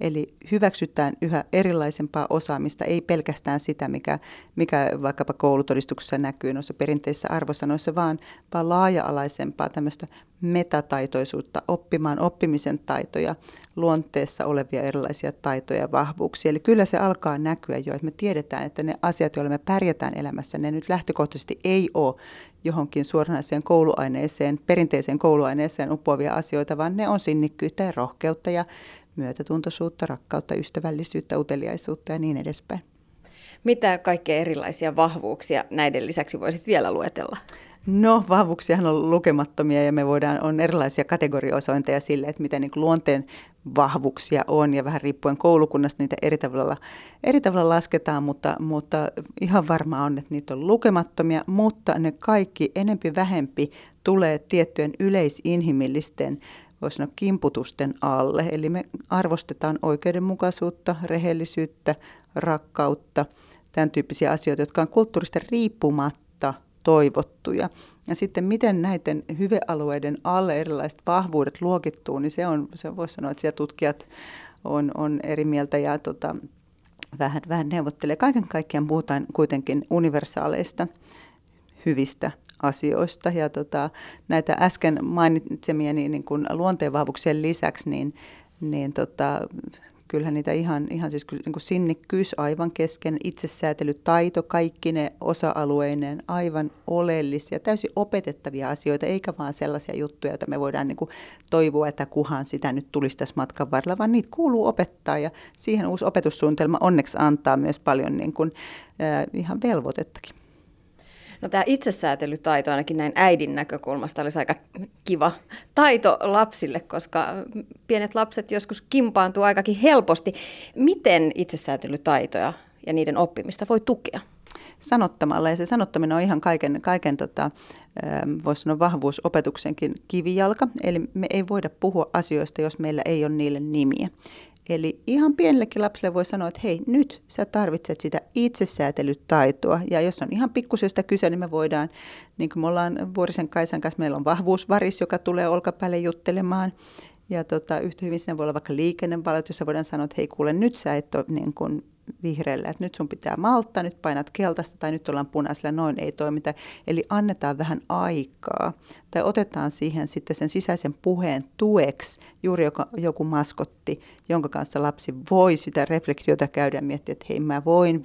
Eli hyväksytään yhä erilaisempaa osaamista, ei pelkästään sitä, mikä, mikä vaikkapa koulutodistuksessa näkyy noissa perinteisissä arvosanoissa, vaan, vaan laaja-alaisempaa tämmöistä metataitoisuutta, oppimaan oppimisen taitoja, luonteessa olevia erilaisia taitoja ja vahvuuksia. Eli kyllä se alkaa näkyä jo, että me tiedetään, että ne asiat, joilla me pärjätään elämässä, ne nyt lähtökohtaisesti ei ole johonkin suoranaiseen kouluaineeseen, perinteiseen kouluaineeseen upoavia asioita, vaan ne on sinnikkyyttä ja rohkeutta ja myötätuntoisuutta, rakkautta, ystävällisyyttä, uteliaisuutta ja niin edespäin. Mitä kaikkea erilaisia vahvuuksia näiden lisäksi voisit vielä luetella? No, vahvuuksiahan on lukemattomia ja me voidaan, on erilaisia kategoriosointeja sille, että miten niin luonteen vahvuuksia on ja vähän riippuen koulukunnasta niitä eri tavalla, eri tavalla lasketaan, mutta, mutta ihan varmaa on, että niitä on lukemattomia, mutta ne kaikki enempi vähempi tulee tiettyjen yleisinhimillisten voisi sanoa kimputusten alle. Eli me arvostetaan oikeudenmukaisuutta, rehellisyyttä, rakkautta, tämän tyyppisiä asioita, jotka on kulttuurista riippumatta toivottuja. Ja sitten miten näiden hyvealueiden alle erilaiset vahvuudet luokittuu, niin se on, se voisi sanoa, että siellä tutkijat on, on eri mieltä ja tota, vähän, vähän neuvottelee. Kaiken kaikkiaan puhutaan kuitenkin universaaleista hyvistä asioista. Ja tota, näitä äsken mainitsemieni niin kuin luonteenvahvuuksien lisäksi, niin, niin tota, kyllähän niitä ihan, ihan siis niin kuin sinnikkyys aivan kesken, itsesäätelytaito, kaikki ne osa-alueineen aivan oleellisia, täysin opetettavia asioita, eikä vaan sellaisia juttuja, joita me voidaan niin kuin toivoa, että kuhan sitä nyt tulisi tässä matkan varrella, vaan niitä kuuluu opettaa ja siihen uusi opetussuunnitelma onneksi antaa myös paljon niin kuin, äh, ihan velvoitettakin. No tämä itsesäätelytaito ainakin näin äidin näkökulmasta olisi aika kiva taito lapsille, koska pienet lapset joskus kimpaantuu aikakin helposti. Miten itsesäätelytaitoja ja niiden oppimista voi tukea? sanottamalla. Ja se sanottaminen on ihan kaiken, kaiken tota, voisi sanoa vahvuusopetuksenkin kivijalka. Eli me ei voida puhua asioista, jos meillä ei ole niille nimiä. Eli ihan pienellekin lapselle voi sanoa, että hei, nyt sä tarvitset sitä itsesäätelytaitoa. Ja jos on ihan pikkusesta kyse, niin me voidaan, niin kuin me ollaan Vuorisen Kaisan kanssa, meillä on vahvuusvaris, joka tulee olkapäälle juttelemaan. Ja tota, yhtä hyvin siinä voi olla vaikka liikennevalot, jossa voidaan sanoa, että hei kuule, nyt sä et ole niin kuin vihreällä, että nyt sun pitää malttaa, nyt painat keltaista tai nyt ollaan punaisella, noin ei toimita. Eli annetaan vähän aikaa tai otetaan siihen sitten sen sisäisen puheen tueksi juuri joka, joku maskotti, jonka kanssa lapsi voi sitä reflektiota käydä ja miettiä, että hei mä voin,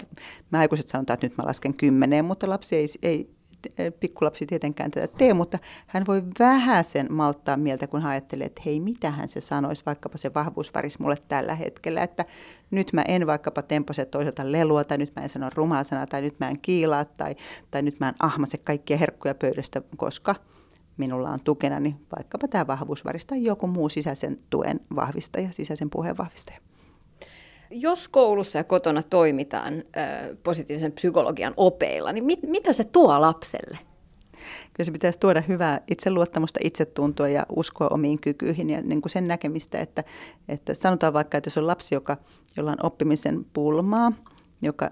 mä aikuiset sanotaan, että nyt mä lasken kymmeneen, mutta lapsi ei, ei pikkulapsi tietenkään tätä tee, mutta hän voi vähäsen malttaa mieltä, kun hän ajattelee, että hei, mitähän se sanoisi, vaikkapa se vahvuusvaris mulle tällä hetkellä, että nyt mä en vaikkapa tempose toiselta lelua, tai nyt mä en sano rumaa sanaa, tai nyt mä en kiilaa, tai, tai nyt mä en ahmase kaikkia herkkuja pöydästä, koska minulla on tukena, niin vaikkapa tämä vahvuusvaris tai joku muu sisäisen tuen vahvistaja, sisäisen puheen vahvistaja. Jos koulussa ja kotona toimitaan ö, positiivisen psykologian opeilla, niin mit, mitä se tuo lapselle? Kyllä se pitäisi tuoda hyvää itseluottamusta, itsetuntoa ja uskoa omiin kykyihin ja niin kuin sen näkemistä, että, että sanotaan vaikka, että jos on lapsi, joka, jolla on oppimisen pulmaa, joka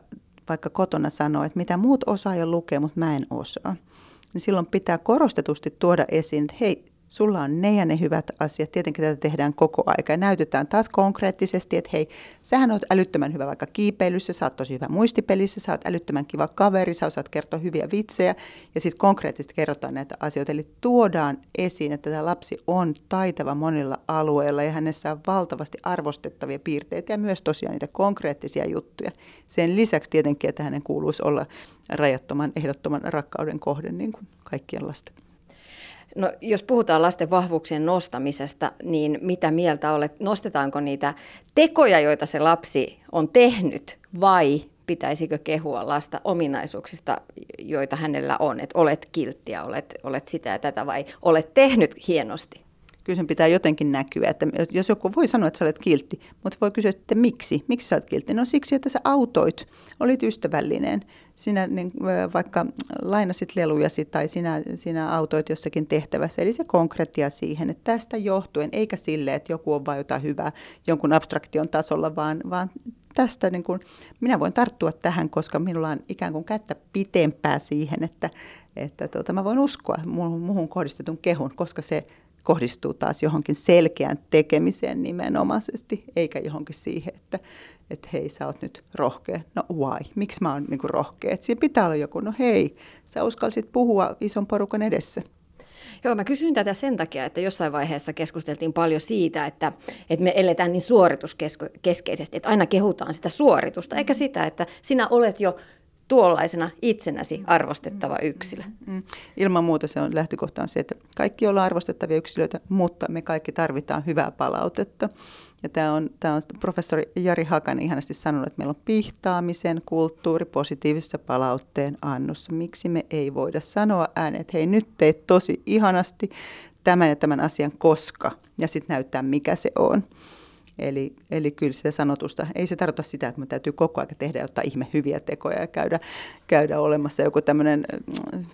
vaikka kotona sanoo, että mitä muut osaa jo lukea, mutta mä en osaa, niin silloin pitää korostetusti tuoda esiin, että hei, sulla on ne ja ne hyvät asiat. Tietenkin tätä tehdään koko aika ja näytetään taas konkreettisesti, että hei, sähän oot älyttömän hyvä vaikka kiipeilyssä, sä oot tosi hyvä muistipelissä, sä oot älyttömän kiva kaveri, sä osaat kertoa hyviä vitsejä ja sitten konkreettisesti kerrotaan näitä asioita. Eli tuodaan esiin, että tämä lapsi on taitava monilla alueilla ja hänessä on valtavasti arvostettavia piirteitä ja myös tosiaan niitä konkreettisia juttuja. Sen lisäksi tietenkin, että hänen kuuluisi olla rajattoman, ehdottoman rakkauden kohde niin kuin kaikkien lasten. No, jos puhutaan lasten vahvuuksien nostamisesta, niin mitä mieltä olet? Nostetaanko niitä tekoja, joita se lapsi on tehnyt, vai pitäisikö kehua lasta ominaisuuksista, joita hänellä on? Että olet kilttiä, olet, olet sitä ja tätä, vai olet tehnyt hienosti? Kyllä sen pitää jotenkin näkyä. Että jos joku voi sanoa, että sä olet kiltti, mutta voi kysyä että miksi? Miksi sä olet kiltti? No siksi, että sä autoit, olit ystävällinen. Sinä niin, vaikka lainasit lelujasi tai sinä, sinä autoit jossakin tehtävässä. Eli se konkreettia siihen, että tästä johtuen, eikä sille, että joku on vain jotain hyvää jonkun abstraktion tasolla, vaan, vaan tästä niin kuin, minä voin tarttua tähän, koska minulla on ikään kuin kättä pitempää siihen, että, että tuota, mä voin uskoa muuhun kohdistetun kehun, koska se kohdistuu taas johonkin selkeään tekemiseen nimenomaisesti, eikä johonkin siihen, että, että hei, sä oot nyt rohkea. No why? Miksi mä oon niin rohkea? Et siinä pitää olla joku, no hei, sä uskalsit puhua ison porukan edessä. Joo, mä kysyin tätä sen takia, että jossain vaiheessa keskusteltiin paljon siitä, että, että me eletään niin suorituskeskeisesti, että aina kehutaan sitä suoritusta, eikä sitä, että sinä olet jo tuollaisena itsenäsi arvostettava yksilö. Mm. Ilman muuta se on lähtökohta on se, että kaikki ollaan arvostettavia yksilöitä, mutta me kaikki tarvitaan hyvää palautetta. Ja tämä on, tämä on professori Jari Hakan ihanasti sanonut, että meillä on pihtaamisen kulttuuri positiivisessa palautteen annossa. Miksi me ei voida sanoa ääneen, että hei nyt teit tosi ihanasti tämän ja tämän asian koska, ja sitten näyttää mikä se on. Eli, eli kyllä se sanotusta, ei se tarkoita sitä, että me täytyy koko ajan tehdä jotain ihme hyviä tekoja ja käydä, käydä olemassa joku tämmöinen mm,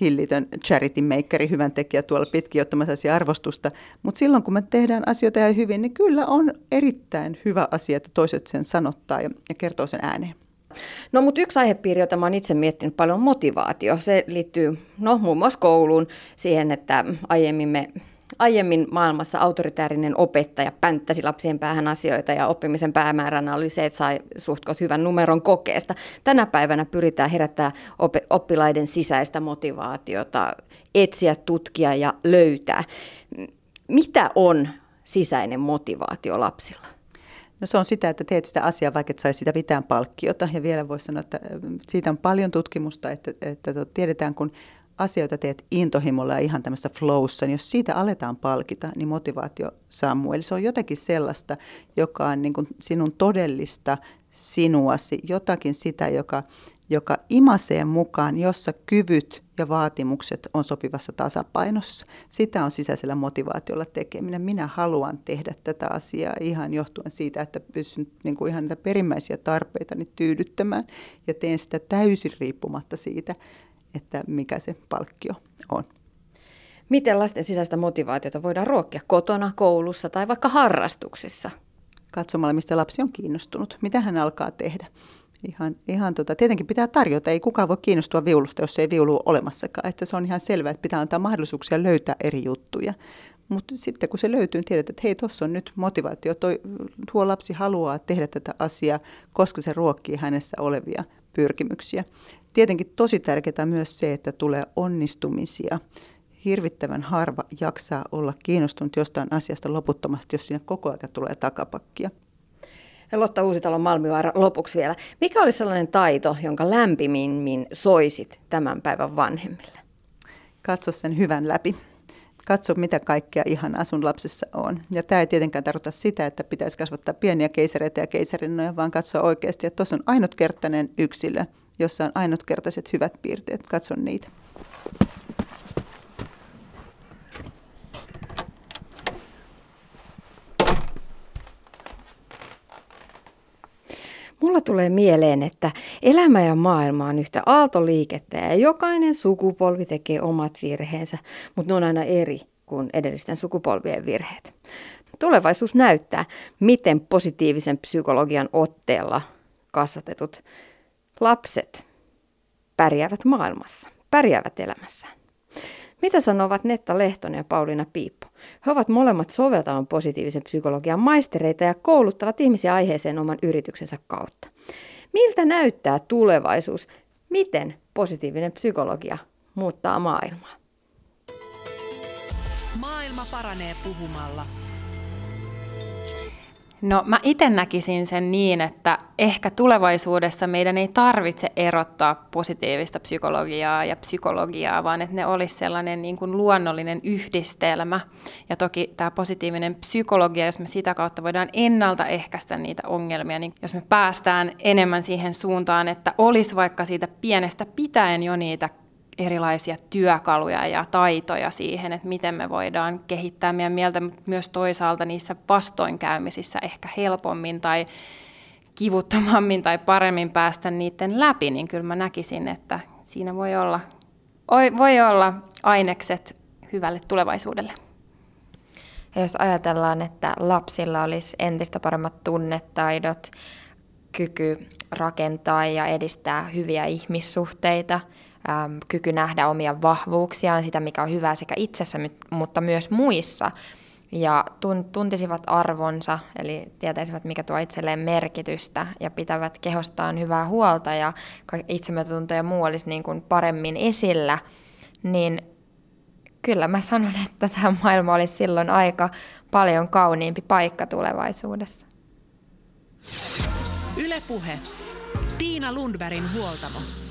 hillitön charity makeri, hyvän tekijä tuolla pitkin ottamassa arvostusta. Mutta silloin kun me tehdään asioita ja hyvin, niin kyllä on erittäin hyvä asia, että toiset sen sanottaa ja, ja kertoo sen ääneen. No mutta yksi aihepiiri, jota mä oon itse miettinyt paljon, on motivaatio. Se liittyy no, muun muassa kouluun, siihen, että aiemmin me Aiemmin maailmassa autoritäärinen opettaja pänttäsi lapsien päähän asioita ja oppimisen päämääränä oli se, että sai suhtkot hyvän numeron kokeesta. Tänä päivänä pyritään herättää oppilaiden sisäistä motivaatiota, etsiä, tutkia ja löytää. Mitä on sisäinen motivaatio lapsilla? No se on sitä, että teet sitä asiaa, vaikka et saisi sitä mitään palkkiota. Ja vielä voisi sanoa, että siitä on paljon tutkimusta, että, että, että tiedetään, kun asioita teet intohimolla ja ihan tämmöisessä flowssa, niin jos siitä aletaan palkita, niin motivaatio sammuu. Eli se on jotakin sellaista, joka on niin kuin sinun todellista sinuasi, jotakin sitä, joka, joka imasee mukaan, jossa kyvyt ja vaatimukset on sopivassa tasapainossa. Sitä on sisäisellä motivaatiolla tekeminen. Minä haluan tehdä tätä asiaa ihan johtuen siitä, että pystyn niin kuin ihan niitä perimmäisiä tarpeitani tyydyttämään ja teen sitä täysin riippumatta siitä, että mikä se palkkio on. Miten lasten sisäistä motivaatiota voidaan ruokkia kotona, koulussa tai vaikka harrastuksissa? Katsomalla, mistä lapsi on kiinnostunut, mitä hän alkaa tehdä. Ihan, ihan tota, tietenkin pitää tarjota, ei kukaan voi kiinnostua viulusta, jos ei viulu ole olemassakaan. Että se on ihan selvää, että pitää antaa mahdollisuuksia löytää eri juttuja. Mutta sitten kun se löytyy, niin tiedät, että hei, tuossa on nyt motivaatio. Toi, tuo lapsi haluaa tehdä tätä asiaa, koska se ruokkii hänessä olevia pyrkimyksiä. Tietenkin tosi tärkeää myös se, että tulee onnistumisia. Hirvittävän harva jaksaa olla kiinnostunut jostain asiasta loputtomasti, jos siinä koko ajan tulee takapakkia. Lotta Uusitalon Malmivaara lopuksi vielä. Mikä olisi sellainen taito, jonka lämpimimmin soisit tämän päivän vanhemmille? Katso sen hyvän läpi. Katso, mitä kaikkea ihan asun lapsessa on. Ja tämä ei tietenkään tarkoita sitä, että pitäisi kasvattaa pieniä keisareita ja keisarinnoja, vaan katsoa oikeasti, että tuossa on ainutkertainen yksilö, jossa on ainutkertaiset hyvät piirteet. Katson niitä. Mulla tulee mieleen, että elämä ja maailma on yhtä aaltoliikettä ja jokainen sukupolvi tekee omat virheensä, mutta ne on aina eri kuin edellisten sukupolvien virheet. Tulevaisuus näyttää, miten positiivisen psykologian otteella kasvatetut lapset pärjäävät maailmassa, pärjäävät elämässään. Mitä sanovat Netta Lehtonen ja Pauliina Piippo? He ovat molemmat soveltavan positiivisen psykologian maistereita ja kouluttavat ihmisiä aiheeseen oman yrityksensä kautta. Miltä näyttää tulevaisuus? Miten positiivinen psykologia muuttaa maailmaa? Maailma paranee puhumalla. No mä itse näkisin sen niin, että ehkä tulevaisuudessa meidän ei tarvitse erottaa positiivista psykologiaa ja psykologiaa, vaan että ne olisi sellainen niin kuin luonnollinen yhdistelmä. Ja toki tämä positiivinen psykologia, jos me sitä kautta voidaan ennaltaehkäistä niitä ongelmia, niin jos me päästään enemmän siihen suuntaan, että olisi vaikka siitä pienestä pitäen jo niitä erilaisia työkaluja ja taitoja siihen, että miten me voidaan kehittää meidän mieltä myös toisaalta niissä vastoinkäymisissä ehkä helpommin tai kivuttomammin tai paremmin päästä niiden läpi, niin kyllä mä näkisin, että siinä voi olla, voi olla ainekset hyvälle tulevaisuudelle. Ja jos ajatellaan, että lapsilla olisi entistä paremmat tunnetaidot, kyky rakentaa ja edistää hyviä ihmissuhteita – äm, kyky nähdä omia vahvuuksiaan, sitä mikä on hyvää sekä itsessä, mutta myös muissa. Ja tuntisivat arvonsa, eli tietäisivät, mikä tuo itselleen merkitystä, ja pitävät kehostaan hyvää huolta, ja itsemyötätunto ja muu olisi niin kuin paremmin esillä, niin kyllä mä sanon, että tämä maailma olisi silloin aika paljon kauniimpi paikka tulevaisuudessa. Ylepuhe. Tiina Lundbergin huoltamo.